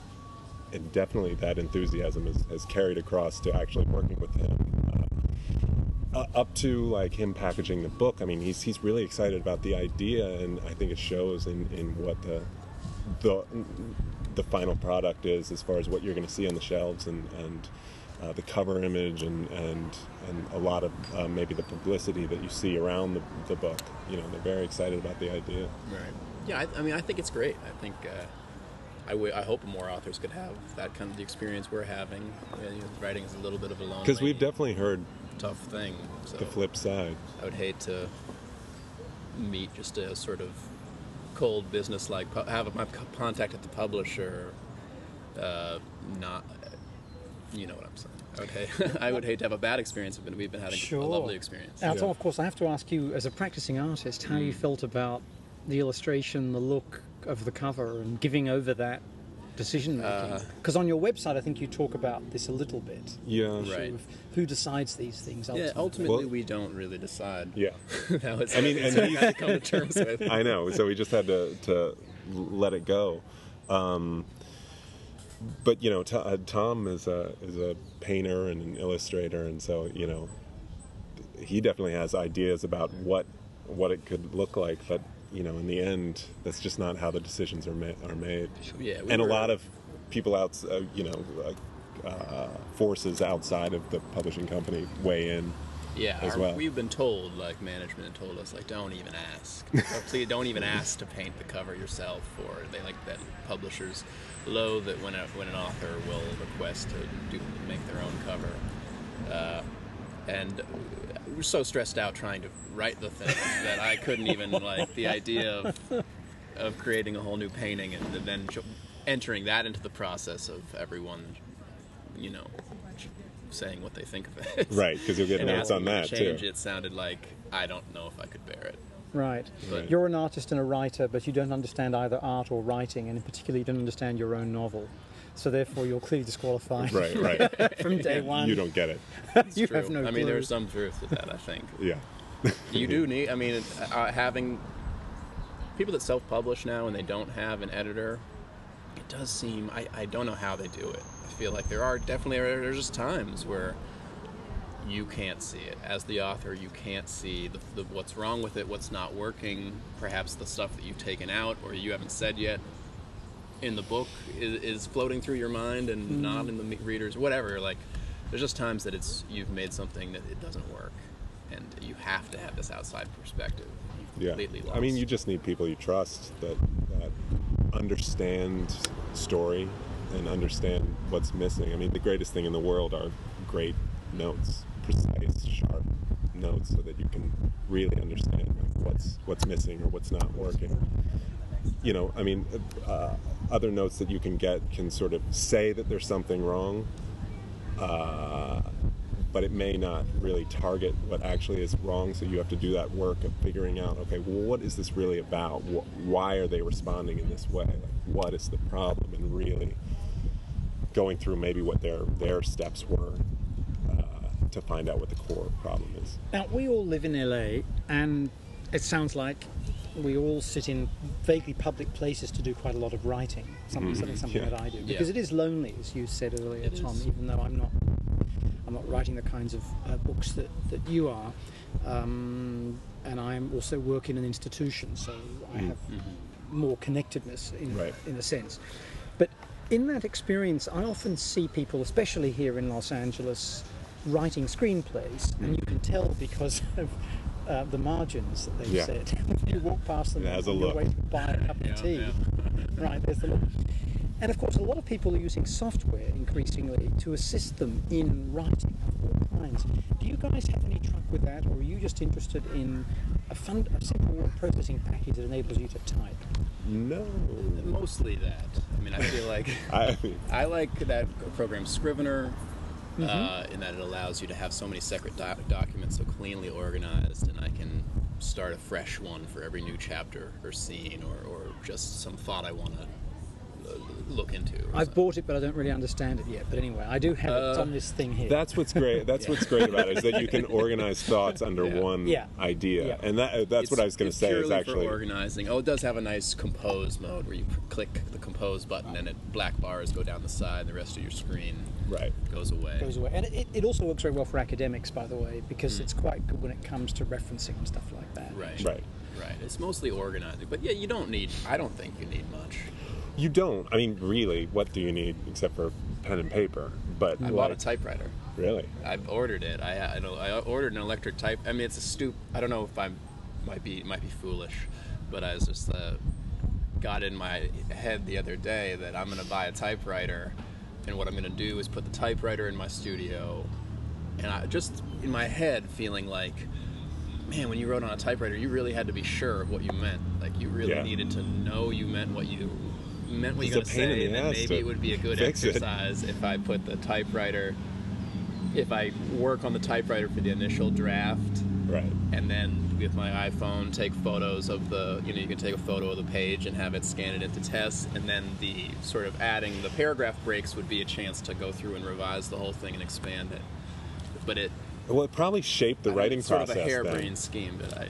S2: and definitely that enthusiasm has, has carried across to actually working with him uh, uh, up to like him packaging the book. I mean, he's he's really excited about the idea, and I think it shows in, in what the the the final product is as far as what you're going to see on the shelves and and uh, the cover image and and and a lot of uh, maybe the publicity that you see around the, the book. You know, they're very excited about the idea.
S3: Right. Yeah, I, I mean, I think it's great. I think uh, I, w- I hope more authors could have that kind of the experience we're having. You know, writing is a little bit of a lonely,
S2: Because we've definitely heard
S3: tough thing. So
S2: the flip side.
S3: I would hate to meet just a sort of cold business like pu- have my contact at the publisher, uh, not. You know what I'm saying. I would hate, I would hate to have a bad experience, but we've been having
S1: Sure.
S3: a lovely experience.
S1: Now, Tom,
S2: Yeah.
S1: of course, I have to ask you, as a practicing artist, how you felt about the illustration, the look of the cover, and giving over that decision making.
S3: Uh,
S1: Because on your website, I think you talk about this a little bit.
S2: Yeah.
S3: Right.
S1: Who decides these things ultimately?
S3: Yeah, ultimately
S2: Well-
S3: we don't really decide.
S2: Yeah.
S3: that was
S2: I mean,
S3: it's
S2: and
S3: we had to come to terms with.
S2: I know. So we just had to, to let it go. Um, but you know, T- uh, Tom is a is a painter and an illustrator, and so you know, he definitely has ideas about what what it could look like. But you know, in the end, that's just not how the decisions are ma- are made.
S3: Yeah, we
S2: and a lot of people out, uh, you know, uh, uh, forces outside of the publishing company weigh in.
S3: Yeah,
S2: as
S3: our-
S2: well.
S3: we've been told, like management told us, like don't even ask. Please don't even ask to paint the cover yourself. Or they like that publishers loathe that when a, when an author will request to do make their own cover. Uh, and we're so stressed out trying to write the thing that I couldn't even like the idea of of creating a whole new painting and then entering that into the process of everyone, you know, saying what they think of it.
S2: Right, because you'll get
S3: and
S2: notes
S3: asking
S2: on
S3: me
S2: that
S3: to
S2: too.
S3: change it sounded like I don't know if I could bear it.
S1: Right.
S3: Right.
S1: You're an artist and a writer, but you don't understand either art or writing, and in particular, you don't understand your own novel. So therefore, you're clearly disqualified
S2: Right, right.
S1: from day one.
S2: you don't get it.
S1: you
S3: True.
S1: have no
S3: I mean,
S1: clue.
S3: there's some truth to that. I think
S2: Yeah.
S3: you do need. I mean, uh, having people that self-publish now and they don't have an editor, it does seem. I, I don't know how they do it. I feel like there are definitely there's just times where you can't see it as the author. You can't see the, the, what's wrong with it, what's not working. Perhaps the stuff that you've taken out or you haven't said yet in the book is, is floating through your mind and mm-hmm. not in the readers. Whatever. Like, there's just times that it's you've made something that it doesn't work, and you have to have this outside perspective. You've
S2: Yeah.
S3: lost.
S2: I mean, you just need people you trust that, that understand story and understand what's missing. I mean, the greatest thing in the world are great notes, precise, sharp notes, so that you can really understand what's what's missing or what's not working. You know, I mean, uh, other notes that you can get can sort of say that there's something wrong, uh, but it may not really target what actually is wrong. So you have to do that work of figuring out, okay, well, what is this really about? Wh- Why are they responding in this way? Like, what is the problem? And really going through maybe what their their steps were uh, to find out what the core problem is.
S1: Now, we all live in LA, and it sounds like we all sit in vaguely public places to do quite a lot of writing. Something, certainly something
S2: Yeah.
S1: that I do. Because it is lonely, as you said earlier,
S3: It
S1: Tom,
S3: is.
S1: even though I'm not. I'm not writing the kinds of uh, books that, that you are, um, and I'm also work in an institution, so I have more connectedness in,
S2: Right.
S1: in a sense. But in that experience, I often see people, especially here in Los Angeles, writing screenplays, and you can tell because of uh, the margins that they've
S2: Yeah.
S1: said. you walk past them
S2: It has a look.
S1: way to buy a cup
S3: Yeah,
S1: of tea,
S3: yeah.
S1: right? There's the look. And of course, a lot of people are using software increasingly to assist them in writing of all kinds. Do you guys have any truck with that, or are you just interested in a, fun, a simple word processing package that enables you to type?
S2: No.
S3: Mostly that. I mean, I feel like
S2: I
S3: I like that program Scrivener.
S1: Mm-hmm.
S3: Uh, in that it allows you to have so many separate doc- documents so cleanly organized, and I can start a fresh one for every new chapter or scene or, or just some thought I want to look into.
S1: I've
S3: something.
S1: bought it, but I don't really understand it yet. But anyway, I do have it.
S3: Uh,
S1: on this thing here.
S2: that's what's great. That's what's great about it is that you can organize thoughts under
S3: Yeah.
S2: one
S1: Yeah.
S2: idea,
S1: Yeah.
S2: and that that's what I was going to say is actually
S3: for organizing. Oh, it does have a nice compose mode where you click the compose button and it black bars go down the side, and the rest of your screen
S2: right.
S3: goes away.
S1: goes away. And it, it also works very well for academics, by the way, because
S3: Hmm.
S1: it's quite good when it comes to referencing and stuff like that.
S3: Right.
S2: Right.
S3: Right. It's mostly organizing, but yeah, you don't need. I don't think you need much.
S2: You don't. I mean, really, what do you need except for pen and paper? But
S3: I bought a typewriter.
S2: really.
S3: I've ordered it. I, I know I ordered an electric type. I mean, it's a stoop. I don't know if I might be might be foolish, but I was just uh, got in my head the other day that I'm gonna buy a typewriter, and what I'm gonna do is put the typewriter in my studio, and I just in my head feeling like, man, when you wrote on a typewriter, you really had to be sure of what you meant. Like you really
S2: Yeah.
S3: needed to know you meant what you meant what
S2: It's
S3: gonna
S2: a pain
S3: say,
S2: the
S3: and then maybe it would be a good
S2: fix it.
S3: exercise if I put the typewriter if I work on the typewriter for the initial draft
S2: Right.
S3: and then with my iPhone take photos of the you know you can take a photo of the page and have it scan it into tests and then the sort of adding the paragraph breaks would be a chance to go through and revise the whole thing and expand it but it
S2: Well, it probably shaped the writing
S3: it's sort
S2: process.
S3: of a harebrained scheme but I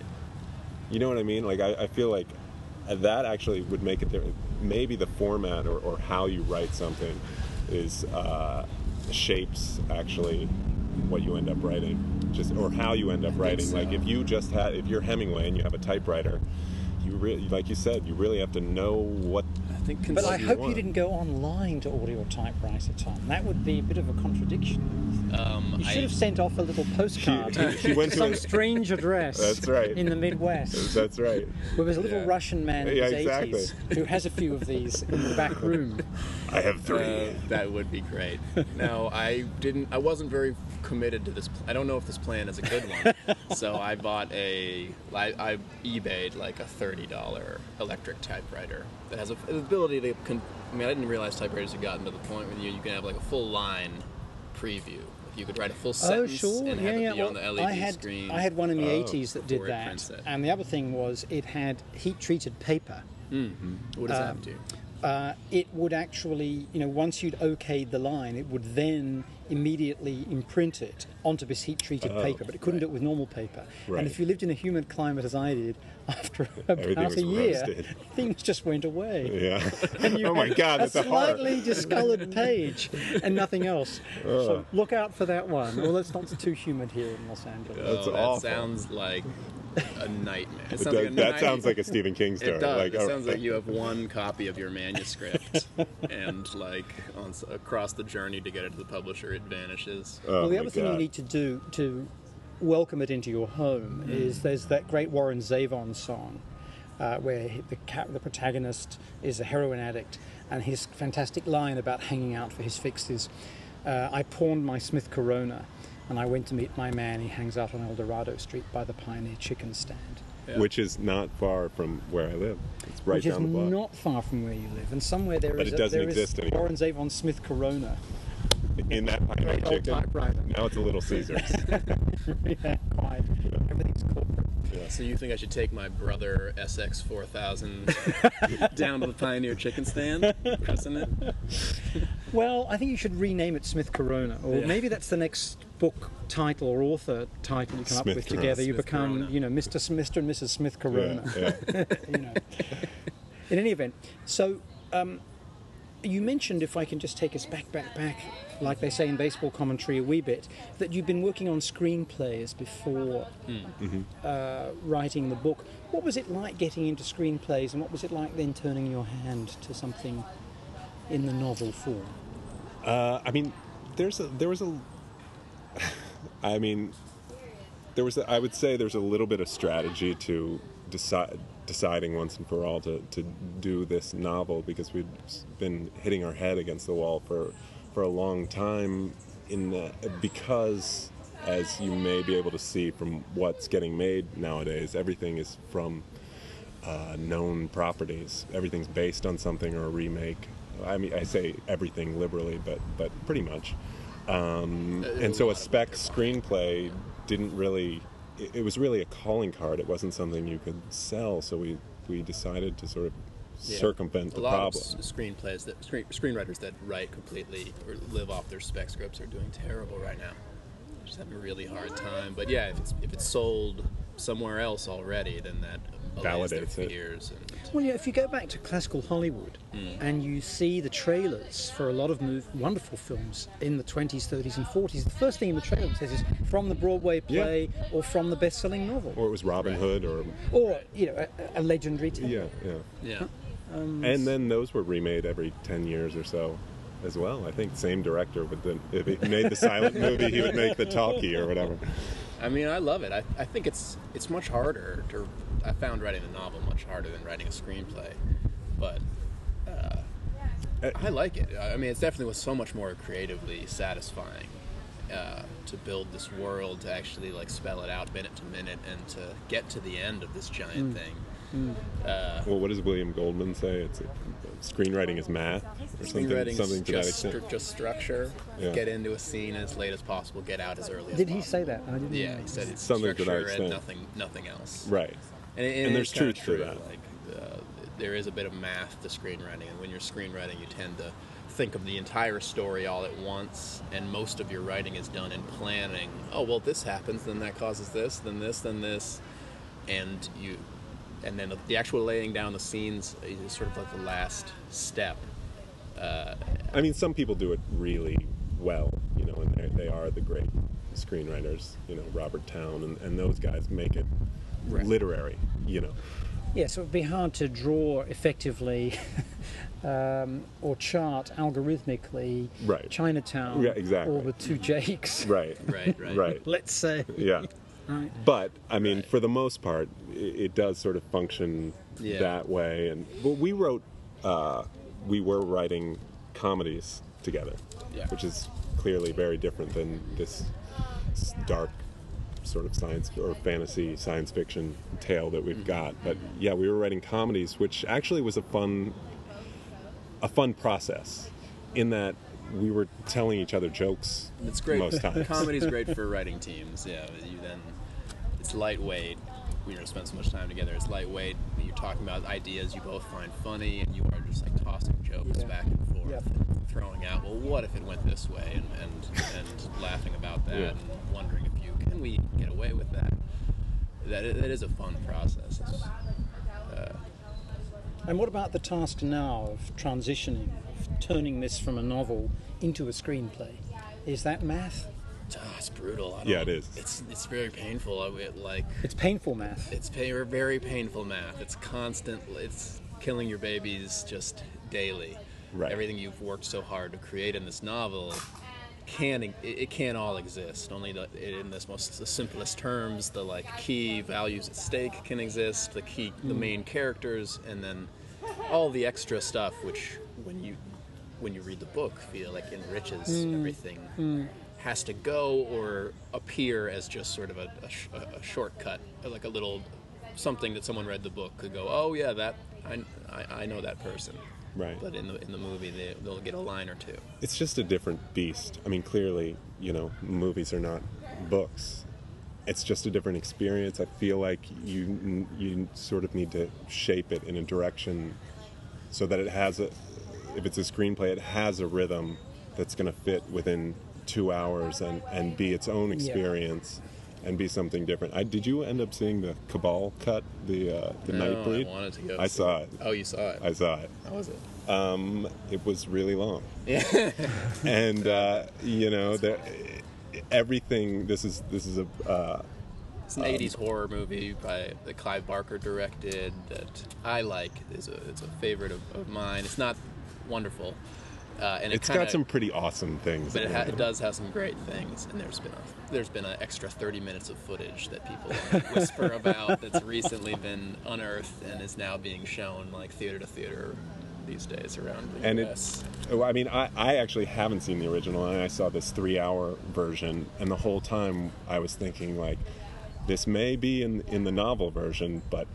S2: You know what I mean? Like I, I feel like that actually would make it different. Maybe the format or, or how you write something is uh, shapes actually what you end up writing, just or how you end up writing.
S3: so.
S2: Like if you just had, if you're Hemingway and you have a typewriter, you really, like you said, you really have to know what.
S3: I think
S1: But I hope you didn't go online to order your typewriter, Tom. That would be a bit of a contradiction.
S3: um,
S1: You should
S3: I,
S1: have sent off a little postcard
S2: He- he went
S1: to
S2: to
S1: some
S2: a-
S1: strange address
S2: That's right.
S1: in the Midwest.
S2: That's right.
S1: Where there's a little
S3: Yeah.
S1: Russian man in
S2: Yeah,
S1: his
S2: exactly.
S1: 80s who has a few of these in the back room.
S2: I have three.
S3: Uh, that would be great. No, I didn't. I wasn't very committed to this. Pl- I don't know if this plan is a good one. so I bought a. I, I eBayed like a thirty dollar electric typewriter that has a, the ability to. Con- I mean, I didn't realize typewriters had gotten to the point where you, you can have like a full line preview. You could write a full sentence
S1: Oh,
S3: sentence
S1: sure.
S3: and
S1: Yeah,
S3: have it
S1: yeah.
S3: be on the LED
S1: I had,
S3: screen.
S1: I had one in the
S2: Oh,
S1: 80s that did that. And the other thing was it had heat treated paper.
S3: What does
S1: um,
S3: that do?
S1: uh, it would actually, you know, once you'd okayed the line, it would then immediately imprint it onto this heat treated
S2: Oh,
S1: paper, but it couldn't do it with normal paper.
S2: Right.
S1: And if you lived in a humid climate as I did, after
S2: Everything
S1: about a year,
S2: roasted.
S1: things just went away.
S2: yeah.
S1: And you
S2: oh my God,
S1: a
S2: that's a horror.
S1: slightly discolored page and nothing else. So oh. look out for that one. Well, it's not too humid here in Los Angeles.
S2: That's
S3: oh, that
S2: awful.
S3: sounds like a nightmare. It
S2: It
S3: sounds
S2: does-
S3: like a
S2: that
S3: night-
S2: sounds like a Stephen King story.
S3: It does.
S2: Like,
S3: it
S2: oh,
S3: sounds like you have one copy of your manuscript, and like on, across the journey to get it to the publisher, it vanishes.
S2: oh
S1: well, the
S2: my
S1: other thing you need to do to welcome it into your home is there's that great Warren Zevon song uh, where the, ca- the protagonist is a heroin addict, and his fantastic line about hanging out for his fixes. Uh, I pawned my Smith Corona, and I went to meet my man. He hangs out on Alvarado Street by the Pioneer Chicken Stand,
S3: Yeah.
S2: which is not far from where I live. It's right
S1: which
S2: down the block.
S1: not far from where you live. And somewhere there
S2: But
S1: is
S2: it
S1: a-
S2: doesn't
S1: there is
S2: exist anymore.
S1: Warren Zevon Smith Corona.
S2: In that pioneer
S1: Great old
S2: chicken.
S1: typewriter.
S2: Now it's a Little Caesars.
S1: yeah, quite. Everything's corporate.
S3: So you think I should take my brother SX four thousand down to the Pioneer Chicken Stand, christen it?
S1: Well, I think you should rename it Smith Corona, or
S3: Yeah.
S1: maybe that's the next book title or author title you come up with
S2: Corona.
S1: together, you become,
S3: Corona.
S1: you know, Mr. Mr. and Mrs. Smith Corona.
S2: Yeah, yeah.
S1: you know. In any event, so um, you mentioned, if I can just take us back, back, back, like they say in baseball commentary a wee bit, that you've been working on screenplays before uh, writing the book. What was it like getting into screenplays, and what was it like then turning your hand to something in the novel form?
S2: Uh, I mean, there's a, there was a. I mean, there was. A, I would say there's a little bit of strategy to decide deciding once and for all to, to do this novel because we'd been hitting our head against the wall for for a long time in the, because as you may be able to see from what's getting made nowadays everything is from uh, known properties. Everything's based on something or a remake. I mean, I say everything liberally, but but pretty much. Um, and so a spec screenplay didn't really. It, it was really a calling card. It wasn't something you could sell. So we we decided to sort of
S3: Yeah.
S2: circumvent
S3: a
S2: the
S3: lot
S2: problem.
S3: of screenplays that screen, screenwriters that write completely or live off their spec scripts are doing terrible right now. Just having a really hard time. But yeah, if it's if it's sold somewhere else already, then that
S2: Validates it.
S3: And,
S1: Well, yeah, if you go back to classical Hollywood hmm. and you see the trailers for a lot of move, wonderful films in the 20s, 30s, and 40s, the first thing in the trailer says is from the Broadway
S2: Yeah.
S1: play or from the best selling novel.
S2: or it was Robin
S3: Right.
S2: Hood, or
S1: Or, you know, a, a legendary tale.
S2: yeah, yeah.
S3: yeah.
S2: Um, and then those were remade every ten years or so, as well. I think same director would then if he made the silent movie, he would make the talkie or whatever.
S3: I mean, I love it. I, I think it's it's much harder to. I found writing a novel much harder than writing a screenplay, but uh, I like it. I mean, it's definitely was so much more creatively satisfying uh, to build this world, to actually like spell it out minute to minute, and to get to the end of this giant thing.
S2: Well, what does William Goldman say? It's screenwriting is math or something, something to that
S3: just
S2: extent.
S3: stru- just structure.
S2: Yeah.
S3: Get into a scene as late as possible. Get out as early as
S1: Did
S3: possible.
S1: he say that? I didn't
S3: Yeah,
S1: know.
S3: he said it's
S2: Something to that
S3: structure and
S2: extent.
S3: nothing, nothing else.
S2: Right.
S3: And, it-
S2: And
S3: it
S2: there's truth to that.
S3: Like, uh, there is a bit of math to screenwriting, and when you're screenwriting, you tend to think of the entire story all at once, and most of your writing is done in planning. Oh, well, this happens, then that causes this, then this, then this, and you, and then the actual laying down the scenes is sort of like the last step.
S2: I mean, some people do it really well, you know, and they they are the great screenwriters, you know, Robert Towne and, and those guys make it
S3: Right.
S2: literary, you know.
S1: Yeah, so it'd be hard to draw effectively um, or chart algorithmically
S2: Right.
S1: Chinatown
S2: Yeah, exactly.
S1: or the two Jakes.
S2: Right.
S3: Right, right.
S2: Right.
S1: Let's say.
S2: Yeah.
S1: Right.
S2: But I mean,
S3: Right.
S2: for the most part, it, it does sort of function
S3: Yeah.
S2: that way. And well, we wrote, uh, we were writing comedies together,
S3: Yeah.
S2: which is clearly very different than this dark sort of science or fantasy science fiction tale that we've got. But yeah, we were writing comedies, which actually was a fun, a fun process, in that we were telling each other jokes.
S3: It's great.
S2: most times.
S3: Comedy's great for writing teams. Yeah, you then it's lightweight. We don't spend so much time together. It's lightweight. You're talking about ideas you both find funny, and you are just like tossing jokes
S1: Yeah.
S3: back and forth,
S1: Yep.
S3: and throwing out. Well, what if it went this way? And and, and laughing about that,
S2: Yeah.
S3: and wondering if you can we get away with that. That that is a fun process. Uh,
S1: And what about the task now of transitioning, of turning this from a novel into a screenplay? Is that math?
S3: ah, it's brutal. I don't,
S2: Yeah, it is.
S3: It's it's very painful. I, it, like
S1: It's painful math.
S3: It's pay, very painful math. It's constant. It's killing your babies just daily.
S2: Right.
S3: Everything you've worked so hard to create in this novel can it, it can't all exist. Only the, in this most the simplest terms, the like key values at stake can exist. The key, the main hmm. characters, and then all the extra stuff, which when you when you read the book, feel like enriches hmm. everything. Hmm. Has to go or appear as just sort of a, a, sh- a- a shortcut, like a little something that someone read the book could go, oh yeah, that I, I, I know that person.
S2: Right.
S3: But in the in the movie, they, they'll get a line or two.
S2: it's just a different beast. I mean, clearly, you know, movies are not books. It's just a different experience. I feel like you you sort of need to shape it in a direction so that it has a if it's a screenplay, it has a rhythm that's going to fit within two hours and, and be its own experience and be something different. I, did you end up seeing the Cabal cut, the uh, the
S3: No,
S2: Nightbreed?
S3: I wanted to go.
S2: I saw it.
S3: Oh, you saw it.
S2: I saw it.
S3: How was it?
S2: Um, it was really long,
S3: Yeah.
S2: and uh, you know, there, everything. This is this is a uh,
S3: It's an '80s horror movie by that Clive Barker directed that I like. is a it's a favorite of, of mine. It's not wonderful, uh, and it
S2: it's
S3: kinda,
S2: got some pretty awesome things.
S3: but it, ha- it does have some great things. And there's been a there's been an extra 30 minutes of footage that people whisper about that's recently been unearthed and is now being shown like theater to theater these days around the
S2: and
S3: U.S.
S2: it's well, i mean I, I actually haven't seen the original and i saw this three hour version and the whole time i was thinking like this may be in in the novel version but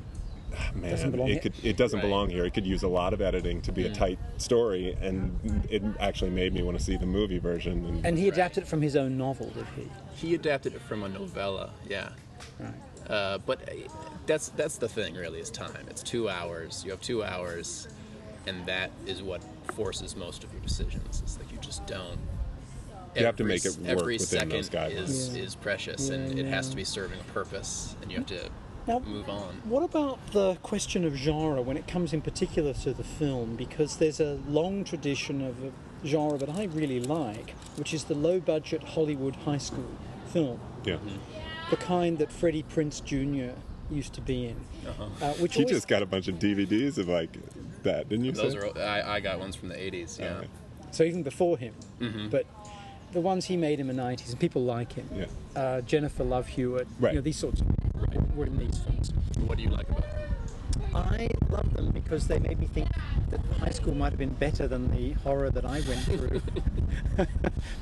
S2: man
S1: Doesn't belong
S2: it
S1: here.
S2: could it doesn't
S3: Right. Mm.
S2: belong here it could use a lot of editing to be a tight story and it actually made me want to see the movie version and,
S1: And he adapted it from his own novel, did he?
S3: He adapted it from a novella, yeah.
S1: Right.
S3: Uh, but uh, that's that's the thing, really, is time. It's two hours. You have two hours, and that is what forces most of your decisions. It's like you just don't.
S2: You have to make it work
S3: Every
S2: within
S3: second
S2: those guidelines.
S3: is
S1: Yeah.
S3: is precious,
S1: Yeah,
S3: and it has to be serving a purpose, and you have to
S1: Now,
S3: move on.
S1: What about the question of genre when it comes in particular to the film? Because there's a long tradition of a genre that I really like, which is the low budget Hollywood high school film,
S2: yeah
S3: Mm-hmm.
S1: the kind that Freddie Prinze Jr. used to be in.
S3: Uh-huh.
S1: Uh, which
S2: he
S1: always-
S2: just got a bunch of dvds of like that didn't you
S3: Those
S2: say?
S3: are I, I got ones from the '80s. Yeah.
S2: Okay.
S1: so even before him,
S3: Mm-hmm.
S1: but the ones he made in the 90s, and people like him.
S2: yeah
S1: Uh, Jennifer Love Hewitt,
S2: Right.
S1: you know, these sorts of people were in these films.
S3: What do you like about them?
S1: I love them because they made me think that high school might have been better than the horror that I went through.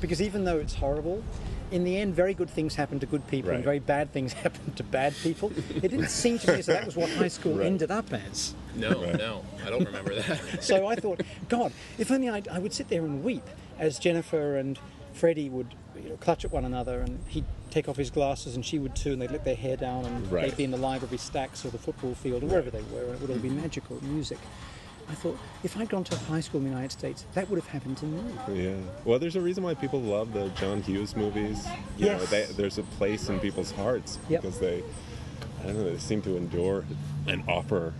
S1: because even though it's horrible, in the end, very good things happen to good people and very bad things happen to bad people. It didn't seem to me as though that was what high school
S2: Right.
S1: ended up as.
S3: No,
S2: Right.
S3: no, I don't remember that.
S1: So I thought, God, if only I'd, I would sit there and weep as Jennifer and Freddie would you know, clutch at one another and he'd take off his glasses and she would too and they'd let their hair down and
S2: Right.
S1: they'd be in the library stacks or the football field or wherever they were and it would all be magical music. I thought, if I'd gone to a high school in the United States, that would have happened to me.
S2: Yeah. Well, there's a reason why people love the John Hughes movies. You know,
S1: Yes.
S2: they, there's a place in people's hearts
S1: Yep.
S2: because they, I don't know, they seem to endure and offer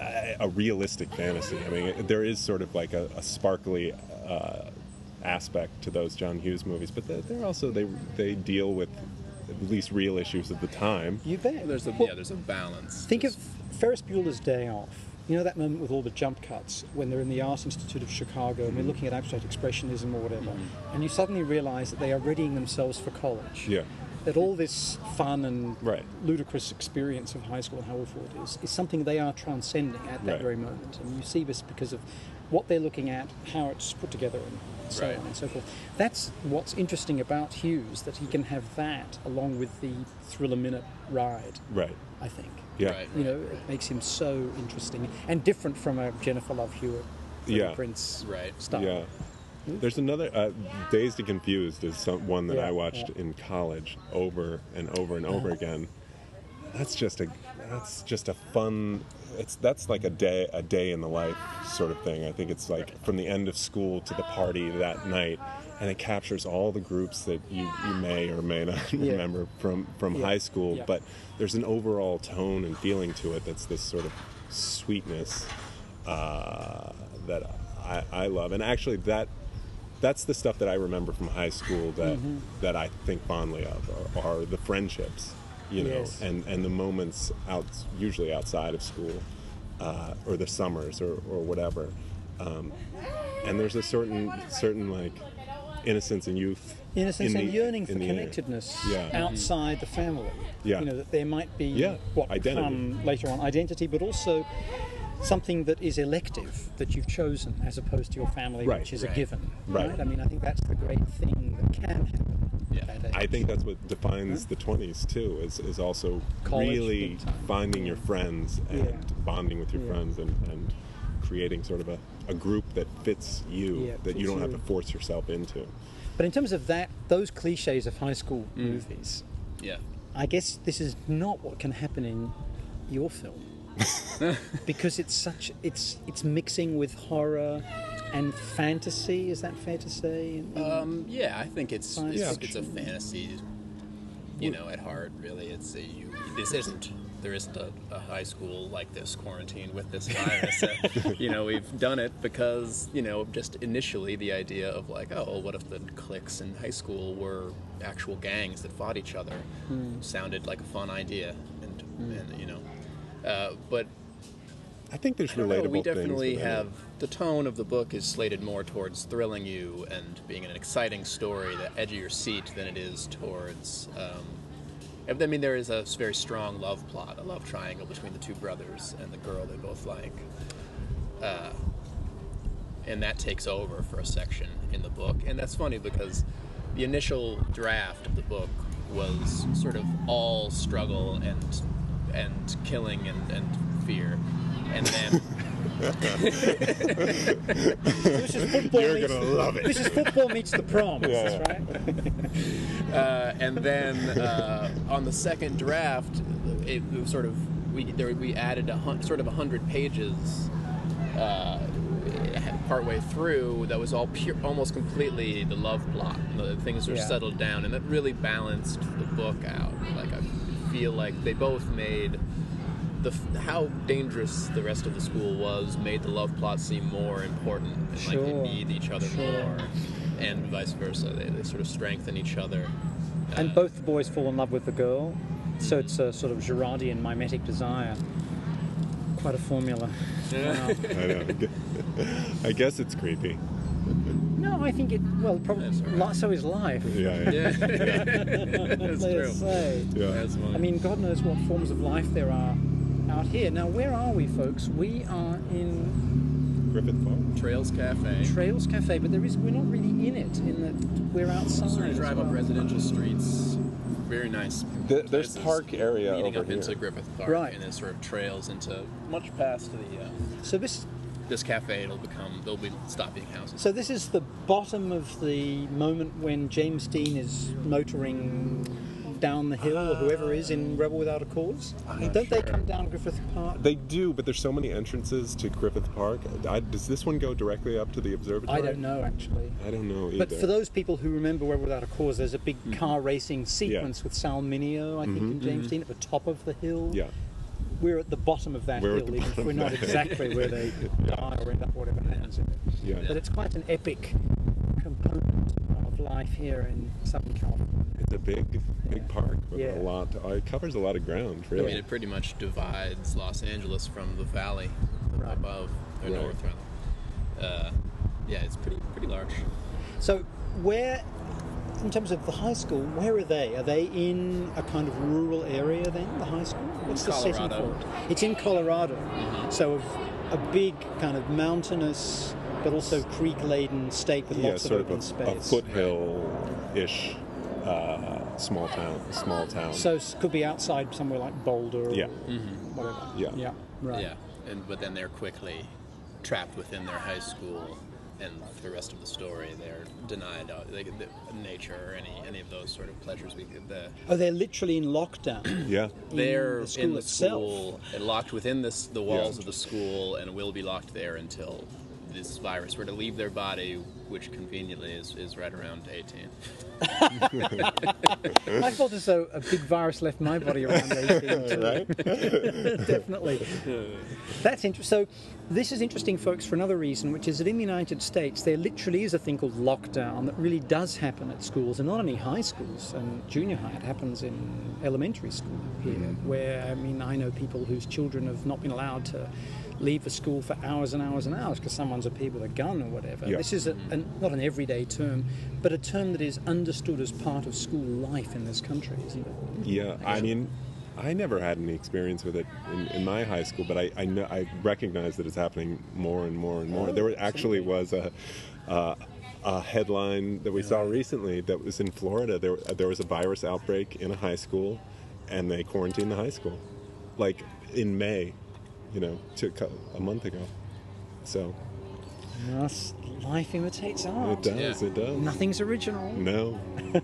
S2: a, a realistic fantasy. I mean, there is sort of like a, a sparkly uh, aspect to those John Hughes movies, but they're, they're also they they deal with at least real issues of the time.
S1: You bet.
S3: There's a
S1: Well,
S3: yeah, there's a balance.
S1: Think of Ferris Bueller's Day Off. You know that moment with all the jump cuts when they're in the Art Institute of Chicago and we're mm-hmm. looking at abstract expressionism or whatever, mm-hmm. and you suddenly realize that they are readying themselves for college.
S2: Yeah.
S1: That all this fun and
S2: Right.
S1: ludicrous experience of high school and how awful it is is something they are transcending at that
S2: Right.
S1: very moment. And you see this because of what they're looking at, how it's put together, and so
S3: Right.
S1: on and so forth. That's what's interesting about Hughes, that he can have that along with the thriller minute ride,
S2: Right.
S1: I think.
S2: Yeah.
S3: Right.
S1: You know, it makes him so interesting and different from a Jennifer Love Hewitt,
S2: Yeah.
S1: Prinze
S3: Right.
S1: style.
S2: Yeah. There's another uh, Dazed and Confused is some, one that
S1: Yeah,
S2: I watched
S1: yeah.
S2: in college over and over and over again. That's just a that's just a fun. It's that's like a day a day in the life sort of thing. I think it's like from the end of school to the party that night, and it captures all the groups that you, you may or may not
S1: Yeah.
S2: remember from from
S1: Yeah,
S2: high school.
S1: yeah.
S2: But there's an overall tone and feeling to it that's this sort of sweetness uh, that I, I love. And actually, that that's the stuff that I remember from high school that
S1: Mm-hmm.
S2: that I think fondly of are, are the friendships, you know,
S1: Yes.
S2: and and the moments out usually outside of school uh, or the summers or, or whatever. Um, and there's a certain certain like innocence and youth,
S1: Innocence
S2: in
S1: and
S2: the-
S1: yearning for
S2: the
S1: connectedness
S2: Yeah.
S1: outside the family.
S2: Yeah.
S1: You know, that there might be
S2: Yeah,
S1: what
S2: identity.
S1: become later on identity, but also something that is elective that you've chosen as opposed to your family,
S2: Right.
S1: which is a given
S3: Right.
S1: given.
S2: Right.
S1: I mean, I think that's the great thing that can happen.
S3: Yeah.
S2: I think that's what defines the 20s too is, is also
S1: College,
S2: really
S1: big time.
S2: finding your friends and
S1: Yeah.
S2: bonding with your
S1: Yeah.
S2: friends and, and creating sort of a, a group that fits you
S1: Yeah,
S2: that you don't have to force yourself into.
S1: But in terms of that, those cliches of high school
S2: Mm.
S1: movies,
S3: Yeah.
S1: I guess this is not what can happen in your film. because it's such it's it's mixing with horror and fantasy. Is that fair to say?
S3: Um, yeah, I think it's
S1: Science
S3: it's,
S1: fiction.
S3: it's a fantasy, you know, at heart. Really, it's a, you. This isn't there isn't a, a high school like this quarantine with this virus. Uh, you know, we've done it because you know just initially the idea of like, oh, well, what if the cliques in high school were actual gangs that fought each other? Sounded like a fun idea, and and you know, uh, but
S2: I think there's
S3: I
S2: relatable
S3: know, we definitely
S2: within it.
S3: have the tone of the book is slated more towards thrilling you and being an exciting story, the edge of your seat, than it is towards. Um, I mean, there is a very strong love plot, a love triangle between the two brothers and the girl they both like, uh, and that takes over for a section in the book. And that's funny because the initial draft of the book was sort of all struggle and and killing and, and fear, and then.
S1: This is football.
S2: You're
S1: meets,
S2: gonna love it.
S1: This is football meets the prom.
S2: Yeah.
S1: Right?
S3: uh, and then uh, on the second draft, it, it was sort of we there, we added a hun- sort of a hundred pages uh, partway through that was all pure, almost completely the love plot. The things were
S1: Yeah.
S3: settled down, and that really balanced the book out. Like I feel like they both made. The, how dangerous the rest of the school was made the love plot seem more important and like they
S1: Sure.
S3: need each other
S1: Sure.
S3: more and vice versa they, they sort of strengthen each other
S1: And uh, both the boys fall in love with the girl, so mm-hmm. it's a sort of Girardian mimetic desire. Quite a formula. Wow.
S2: I know. I guess it's creepy.
S1: no, I think it. Well, probably
S3: That's all
S1: so is life.
S2: Yeah, yeah.
S3: Yeah, that's true.
S1: Say.
S2: Yeah.
S3: That's one.
S1: I mean, God knows what forms of life there are out here. Now, where are we, folks? We are in
S2: Griffith Park.
S3: Trails Cafe.
S1: Trails Cafe, but there is we're not really in it. In that we're outside.
S3: Sort of
S1: as
S3: drive up residential streets. Very nice.
S2: The- there's
S3: places
S2: park area
S3: leading
S2: over
S3: up into
S2: here.
S3: Griffith Park,
S1: Right.
S3: and then sort of trails into much past the uh,
S1: So this,
S3: this cafe. It'll become there'll be stop being houses.
S1: so this is the bottom of the moment when James Dean is motoring down the hill, or whoever is in Rebel Without a Cause.
S2: Ah,
S1: don't
S2: not
S1: they come down Griffith Park?
S2: They do, but there's so many entrances to Griffith Park. I, does this one go directly up to the observatory?
S1: I don't know actually.
S2: I don't know either.
S1: But for those people who remember Rebel Without a Cause, there's a big
S2: Mm-hmm.
S1: car racing sequence with Sal Mineo, I think, and mm-hmm. James mm-hmm. Dean at the top of the hill.
S2: yeah,
S1: We're at the bottom of that
S2: We're
S1: hill, even if we're not exactly where they die or end up, whatever happens in it.
S2: yeah.
S1: But it's quite an epic component life here in Southern California.
S2: It's a big, big
S1: Yeah.
S2: park with
S1: Yeah.
S2: a lot. uh, it covers a lot of ground, really.
S3: I mean, it pretty much divides Los Angeles from the valley
S1: Right.
S3: above or
S2: Right.
S3: north rather. Uh, yeah, it's pretty pretty large.
S1: So, where, in terms of the high school, where are they? Are they in a kind of rural area then, the high school? What's the setting
S3: Colorado.
S1: for it? It's in Colorado. So, a, a big kind of mountainous but also creek laden state with
S2: yeah,
S1: lots of
S2: sort of
S1: open
S2: a,
S1: space.
S2: a foothill-ish uh, small town. Small town.
S1: So, it could be outside somewhere like Boulder or
S2: Yeah.
S1: whatever.
S2: Yeah.
S1: Yeah, right.
S3: Yeah, and but then they're quickly trapped within their high school, and the rest of the story, they're denied uh, they, the, nature or any any of those sort of pleasures. We the
S1: Oh, they're literally in lockdown.
S2: yeah.
S3: they're
S1: the school
S3: in the
S1: itself.
S3: school and locked within this the walls
S2: Yeah.
S3: of the school, and will be locked there until this virus were to leave their body, which conveniently is, is right around 18.
S1: I felt as though a big virus left my body around 18.
S2: Right?
S1: Definitely. That's interesting. So, this is interesting, folks, for another reason, which is that in the United States, there literally is a thing called lockdown that really does happen at schools, and not only high schools and junior high, it happens in elementary school here, mm-hmm. where, I mean, I know people whose children have not been allowed to leave the school for hours and hours and hours because someone's appeared with a gun or whatever.
S2: Yeah.
S1: This is a, an, not an everyday term, but a term that is understood as part of school life in this country, isn't it?
S2: Yeah, I mean, I never had any experience with it in, in my high school, but I I, know, I recognize that it's happening more and more and more.
S1: Oh,
S2: there were, actually was a. Uh, a headline that we saw recently that was in Florida. There, there was a virus outbreak in a high school, and they quarantined the high school, like in May, you know, to, a month ago. So
S1: Yes, life imitates art.
S2: it does,
S3: Yeah.
S2: it does.
S1: Nothing's original.
S2: No,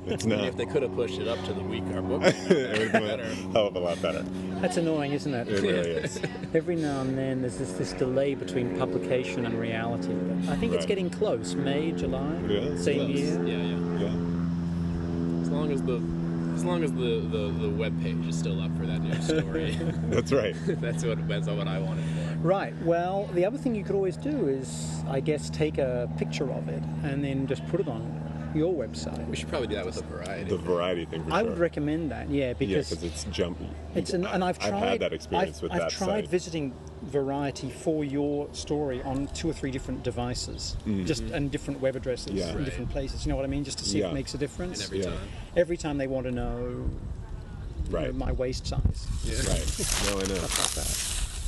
S2: it's not.
S3: If they could have pushed it up to the week our book
S2: it would have been a hell of a lot lot better.
S1: That's annoying, isn't it?
S2: It really is.
S1: Every now and then there's this, this delay between publication and reality. But I think it's getting close. May, July,
S2: Yeah.
S1: same year.
S3: Yeah, yeah.
S2: Yeah,
S3: As long as the as long as the, the, the web page is still up for that news story,
S2: that's right.
S3: that's what that's what I wanted for.
S1: Right. Well, the other thing you could always do is, I guess, take a picture of it and then just put it on your website.
S3: We should probably do that with a variety.
S2: The variety thing for
S1: I
S2: sure.
S1: would recommend that. Yeah,
S2: yeah,
S1: because
S2: because it's jumpy.
S1: It's an, and I've tried.
S2: I've had that experience
S1: I've,
S2: with
S1: I've
S2: that
S1: tried
S2: site.
S1: visiting Variety for your story on two or three different devices, just and different web addresses
S2: Mm-hmm. Yeah.
S1: in
S3: Right.
S1: different places. You know what I mean? Just to see if it makes a difference.
S3: and every
S2: Yeah.
S3: time.
S1: Every time they want to know, you know,
S2: right.
S1: my waist size,
S2: Right. No, I know.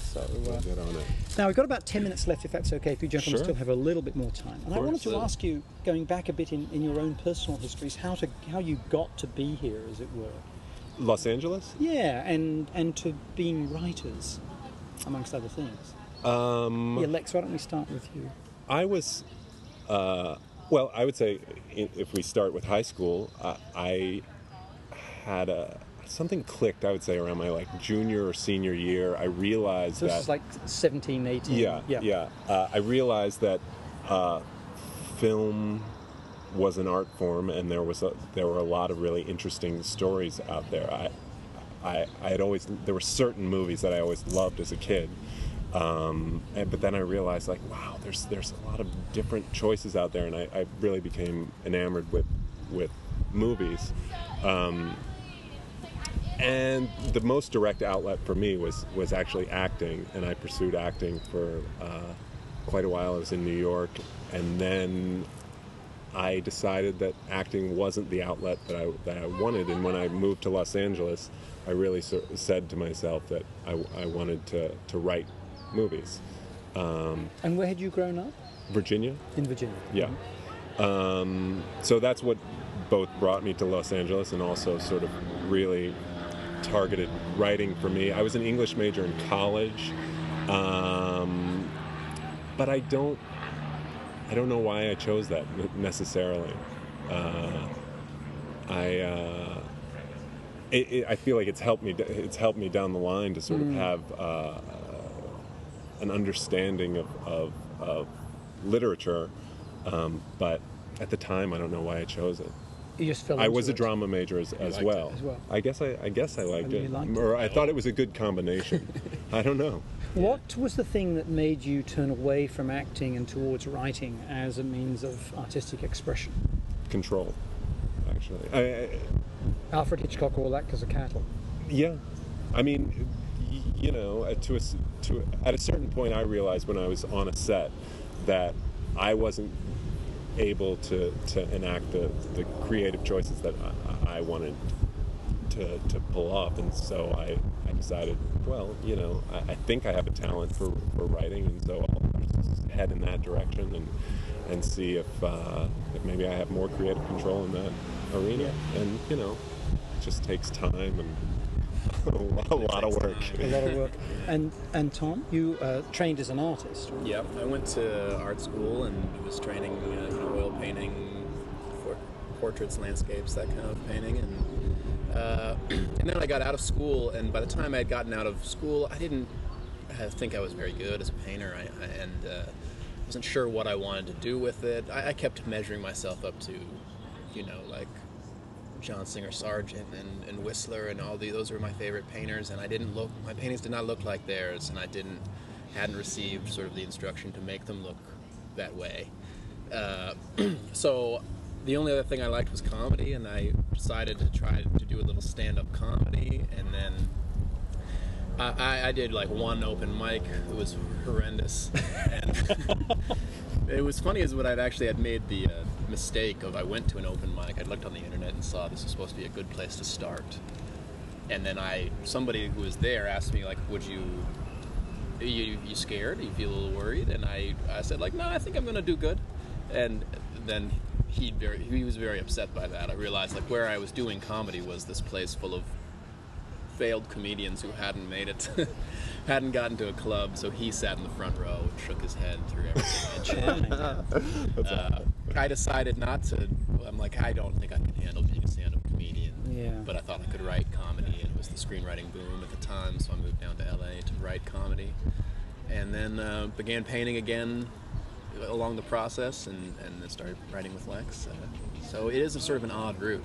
S1: Stuff like that. So uh,
S2: I'll get on it.
S1: now we've got about ten minutes left, if that's okay. If you gentlemen
S2: Sure.
S1: still have a little bit more time, and I
S2: course.
S1: wanted to
S3: So-
S1: ask you, going back a bit in, in your own personal histories, how to how you got to be here, as it were.
S2: Los Angeles?
S1: Yeah, and and to being writers, amongst other things.
S2: Um,
S1: Yeah, Lex, why don't we start with you?
S2: I was, uh, well, I would say i- if we start with high school, uh, I had a something clicked. I would say around my like junior or senior year, I realized
S1: So
S2: that
S1: this is like 17, 18.
S2: yeah,
S1: yeah.
S2: yeah. Uh, I realized that uh, film was an art form, and there was a, there were a lot of really interesting stories out there. I, I, I had always there were certain movies that I always loved as a kid, um, and, but then I realized like wow, there's there's a lot of different choices out there, and I, I really became enamored with with movies. Um, and the most direct outlet for me was was actually acting, and I pursued acting for uh, quite a while. I was in New York, and then I decided that acting wasn't the outlet that I that I wanted. And when I moved to Los Angeles, I really so, said to myself that I, I wanted to to write movies.
S1: And where had you grown up?
S2: Virginia,
S1: In Virginia.
S2: yeah. Um, so that's what both brought me to Los Angeles and also sort of really targeted writing for me. I was an English major in college, um, but I don't. I don't know why I chose that necessarily. Uh, I. Uh, it, it, I feel like it's helped me. It's helped me down the line to sort of have uh, an understanding of, of, of literature, um, but at the time, I don't know why I chose it.
S1: You just fell
S2: I was a drama major as, as well.
S1: as well.
S2: I guess I, I guess I liked it,
S1: liked it.
S2: or I thought it was a good combination. I don't know.
S1: What was the thing that made you turn away from acting and towards writing as a means of artistic expression?
S2: Control, actually. I, I,
S1: Alfred Hitchcock all that because of cattle.
S2: Yeah, I mean, you know, uh, to a, to at a certain point, I realized when I was on a set that I wasn't able to, to enact the, the creative choices that I, I wanted to, to pull off, and so I, I decided, well, you know, I, I think I have a talent for, for writing, and so I'll head in that direction and and see if uh, if maybe I have more creative control in that arena, and you know, it just takes time and a lot, a lot of work.
S3: time.
S1: A lot of work. and and Tom, you uh, trained as an artist. right?
S3: Yep, I went to art school and was training, uh, you know, oil painting, for portraits, landscapes, that kind of painting, and uh, and then I got out of school, and by the time I had gotten out of school, I didn't uh, think I was very good as a painter, I, I, and uh, wasn't sure what I wanted to do with it. I, I kept measuring myself up to, you know, like John Singer Sargent and, and Whistler and all those were my favorite painters and I didn't look my paintings did not look like theirs and I didn't hadn't received sort of the instruction to make them look that way. Uh, so the only other thing I liked was comedy and I decided to try to do a little stand-up comedy and then I, I, did like one open mic. It was horrendous, and it was funny is when I'd actually had made the uh, mistake of I went to an open mic. I looked on the internet and saw this was supposed to be a good place to start, and then I somebody who was there asked me like, "Would you?" You, you scared? You feel a little worried? And I, I said like, no, I think I'm gonna do good. And then he very he was very upset by that. I realized like where I was doing comedy was this place full of failed comedians who hadn't made it, hadn't gotten to a club. So he sat in the front row and shook his head through everything. I uh, I decided not to. I'm like, I don't think I can handle being a stand-up comedian.
S1: Yeah.
S3: But I thought I could write comedy, and it was the screenwriting boom at the time, so I moved down to LA to write comedy, and then uh, began painting again along the process, and and then started writing with Lex. Uh, so it is a sort of an odd route.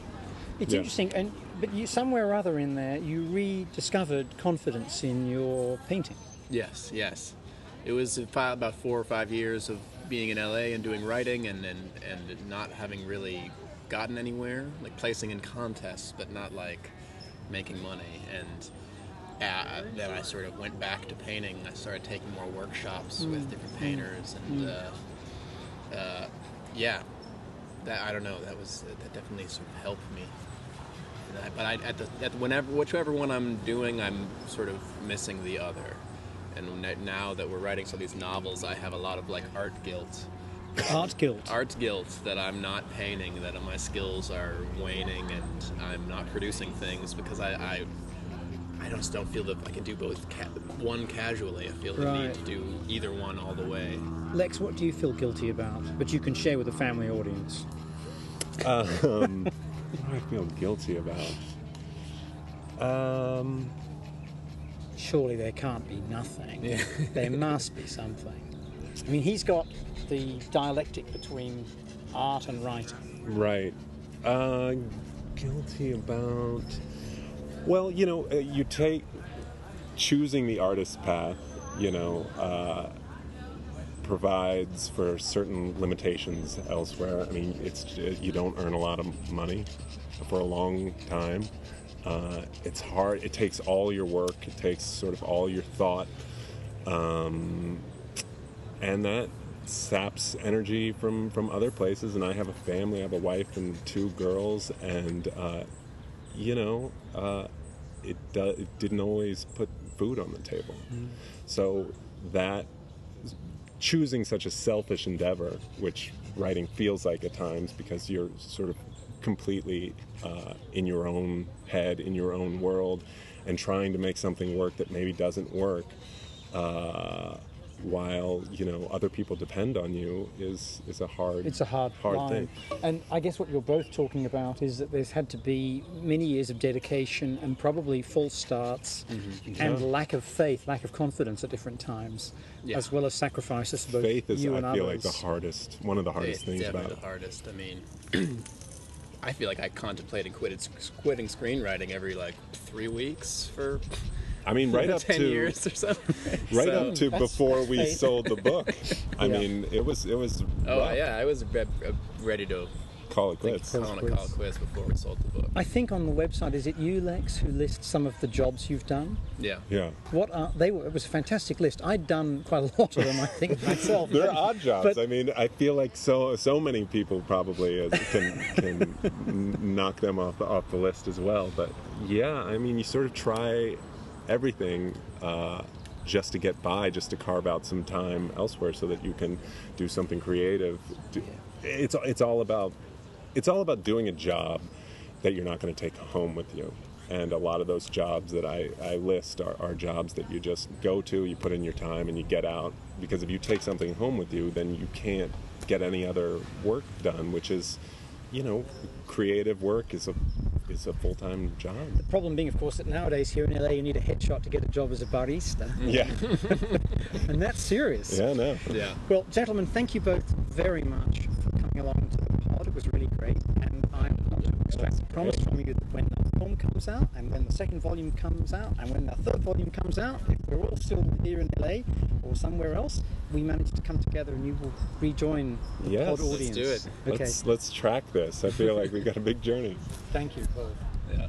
S1: It's
S2: Yeah.
S1: interesting, and but you somewhere or other in there, you rediscovered confidence in your painting.
S3: Yes, yes. It was about four or five years of being in LA and doing writing and, and, and not having really gotten anywhere, like placing in contests, but not like making money. And uh, then I sort of went back to painting. I started taking more workshops with different painters, and uh, uh, yeah, that I don't know. That was that definitely sort of helped me. And I- But I, at the at whenever whichever one I'm doing, I'm sort of missing the other. And now that we're writing some of these novels, I have a lot of like art guilt,
S1: Art guilt.
S3: art guilt that I'm not painting, that my skills are waning, and I'm not producing things because I, I just don't feel that I can do both ca- one casually. I feel the need to do either one all the way.
S1: Lex, what do you feel guilty about? But you can share with the family audience.
S2: What do I feel guilty about? Um,
S1: Surely there can't be nothing. there must be something. I mean, he's got the dialectic between art and writing.
S2: right. Uh, guilty about. Well, you know, uh, you take choosing the artist path. You know, uh, provides for certain limitations elsewhere. I mean, it's you don't earn a lot of money for a long time. Uh, it's hard. It takes all your work. It takes sort of all your thought, um, and that saps energy from from other places. And I have a family. I have a wife and two girls, and uh, you know, uh, it do, it didn't always put food on the table. So that choosing such a selfish endeavor, which writing feels like at times because you're sort of completely uh, in your own head, in your own world, and trying to make something work that maybe doesn't work, uh, while you know other people depend on you, is is a hard.
S1: It's a hard,
S2: hard
S1: line.
S2: thing.
S1: And I guess what you're both talking about is that there's had to be many years of dedication and probably false starts
S2: Mm-hmm.
S1: and lack of faith, lack of confidence at different times,
S3: Yeah.
S1: as well as sacrifices both
S2: Faith is,
S1: you and
S2: I feel
S1: others.
S2: like, the hardest, one of the hardest
S3: It's
S2: things
S3: definitely
S2: about
S3: the hardest. I mean, I feel like I contemplated quitting, quitting screenwriting every like three weeks for
S2: I mean, right up
S3: ten
S2: to
S3: years or something.
S2: right
S3: So-
S2: up to
S1: That's
S2: before we
S1: fate.
S2: sold the book. I
S1: Yeah.
S2: mean, it was it was
S3: Oh
S2: rough.
S3: yeah, I was re- uh, ready to
S2: call it
S3: think,
S2: quits.
S3: I want call it quits before we sold the book.
S1: I think on the website, is it you, Lex, who lists some of the jobs you've done?
S3: Yeah.
S2: Yeah,
S1: What are they? Were, it was a fantastic list. I'd done quite a lot of them, I think myself.
S2: they're odd jobs.
S1: But-
S2: I mean, I feel like so so many people probably uh, can can knock them off off the list as well. But yeah, I mean, you sort of try everything. Uh, just to get by, just to carve out some time elsewhere, so that you can do something creative. It's it's all about it's all about doing a job that you're not going to take home with you. And a lot of those jobs that I, I list are, are jobs that you just go to, you put in your time, and you get out. Because if you take something home with you, then you can't get any other work done, which is, you know, creative work is a is a full time job.
S1: The problem being, of course, that nowadays here in LA you need a headshot to get a job as a barista,
S2: Yeah,
S1: and that's serious.
S2: yeah, no.
S3: Yeah.
S1: Well, gentlemen, thank you both very much for coming along to the pod. It was really great, and I'm want to extract a promise from you that when the film comes out, and when the second volume comes out, and when the third volume comes out, if we're all still here in LA or somewhere else, we manage to come together and you will rejoin the
S2: Yes.
S1: pod
S2: Let's
S1: audience.
S3: do it.
S1: Okay,
S2: Let's let's track this. I feel like We've got a big journey.
S1: Thank you both. Yeah.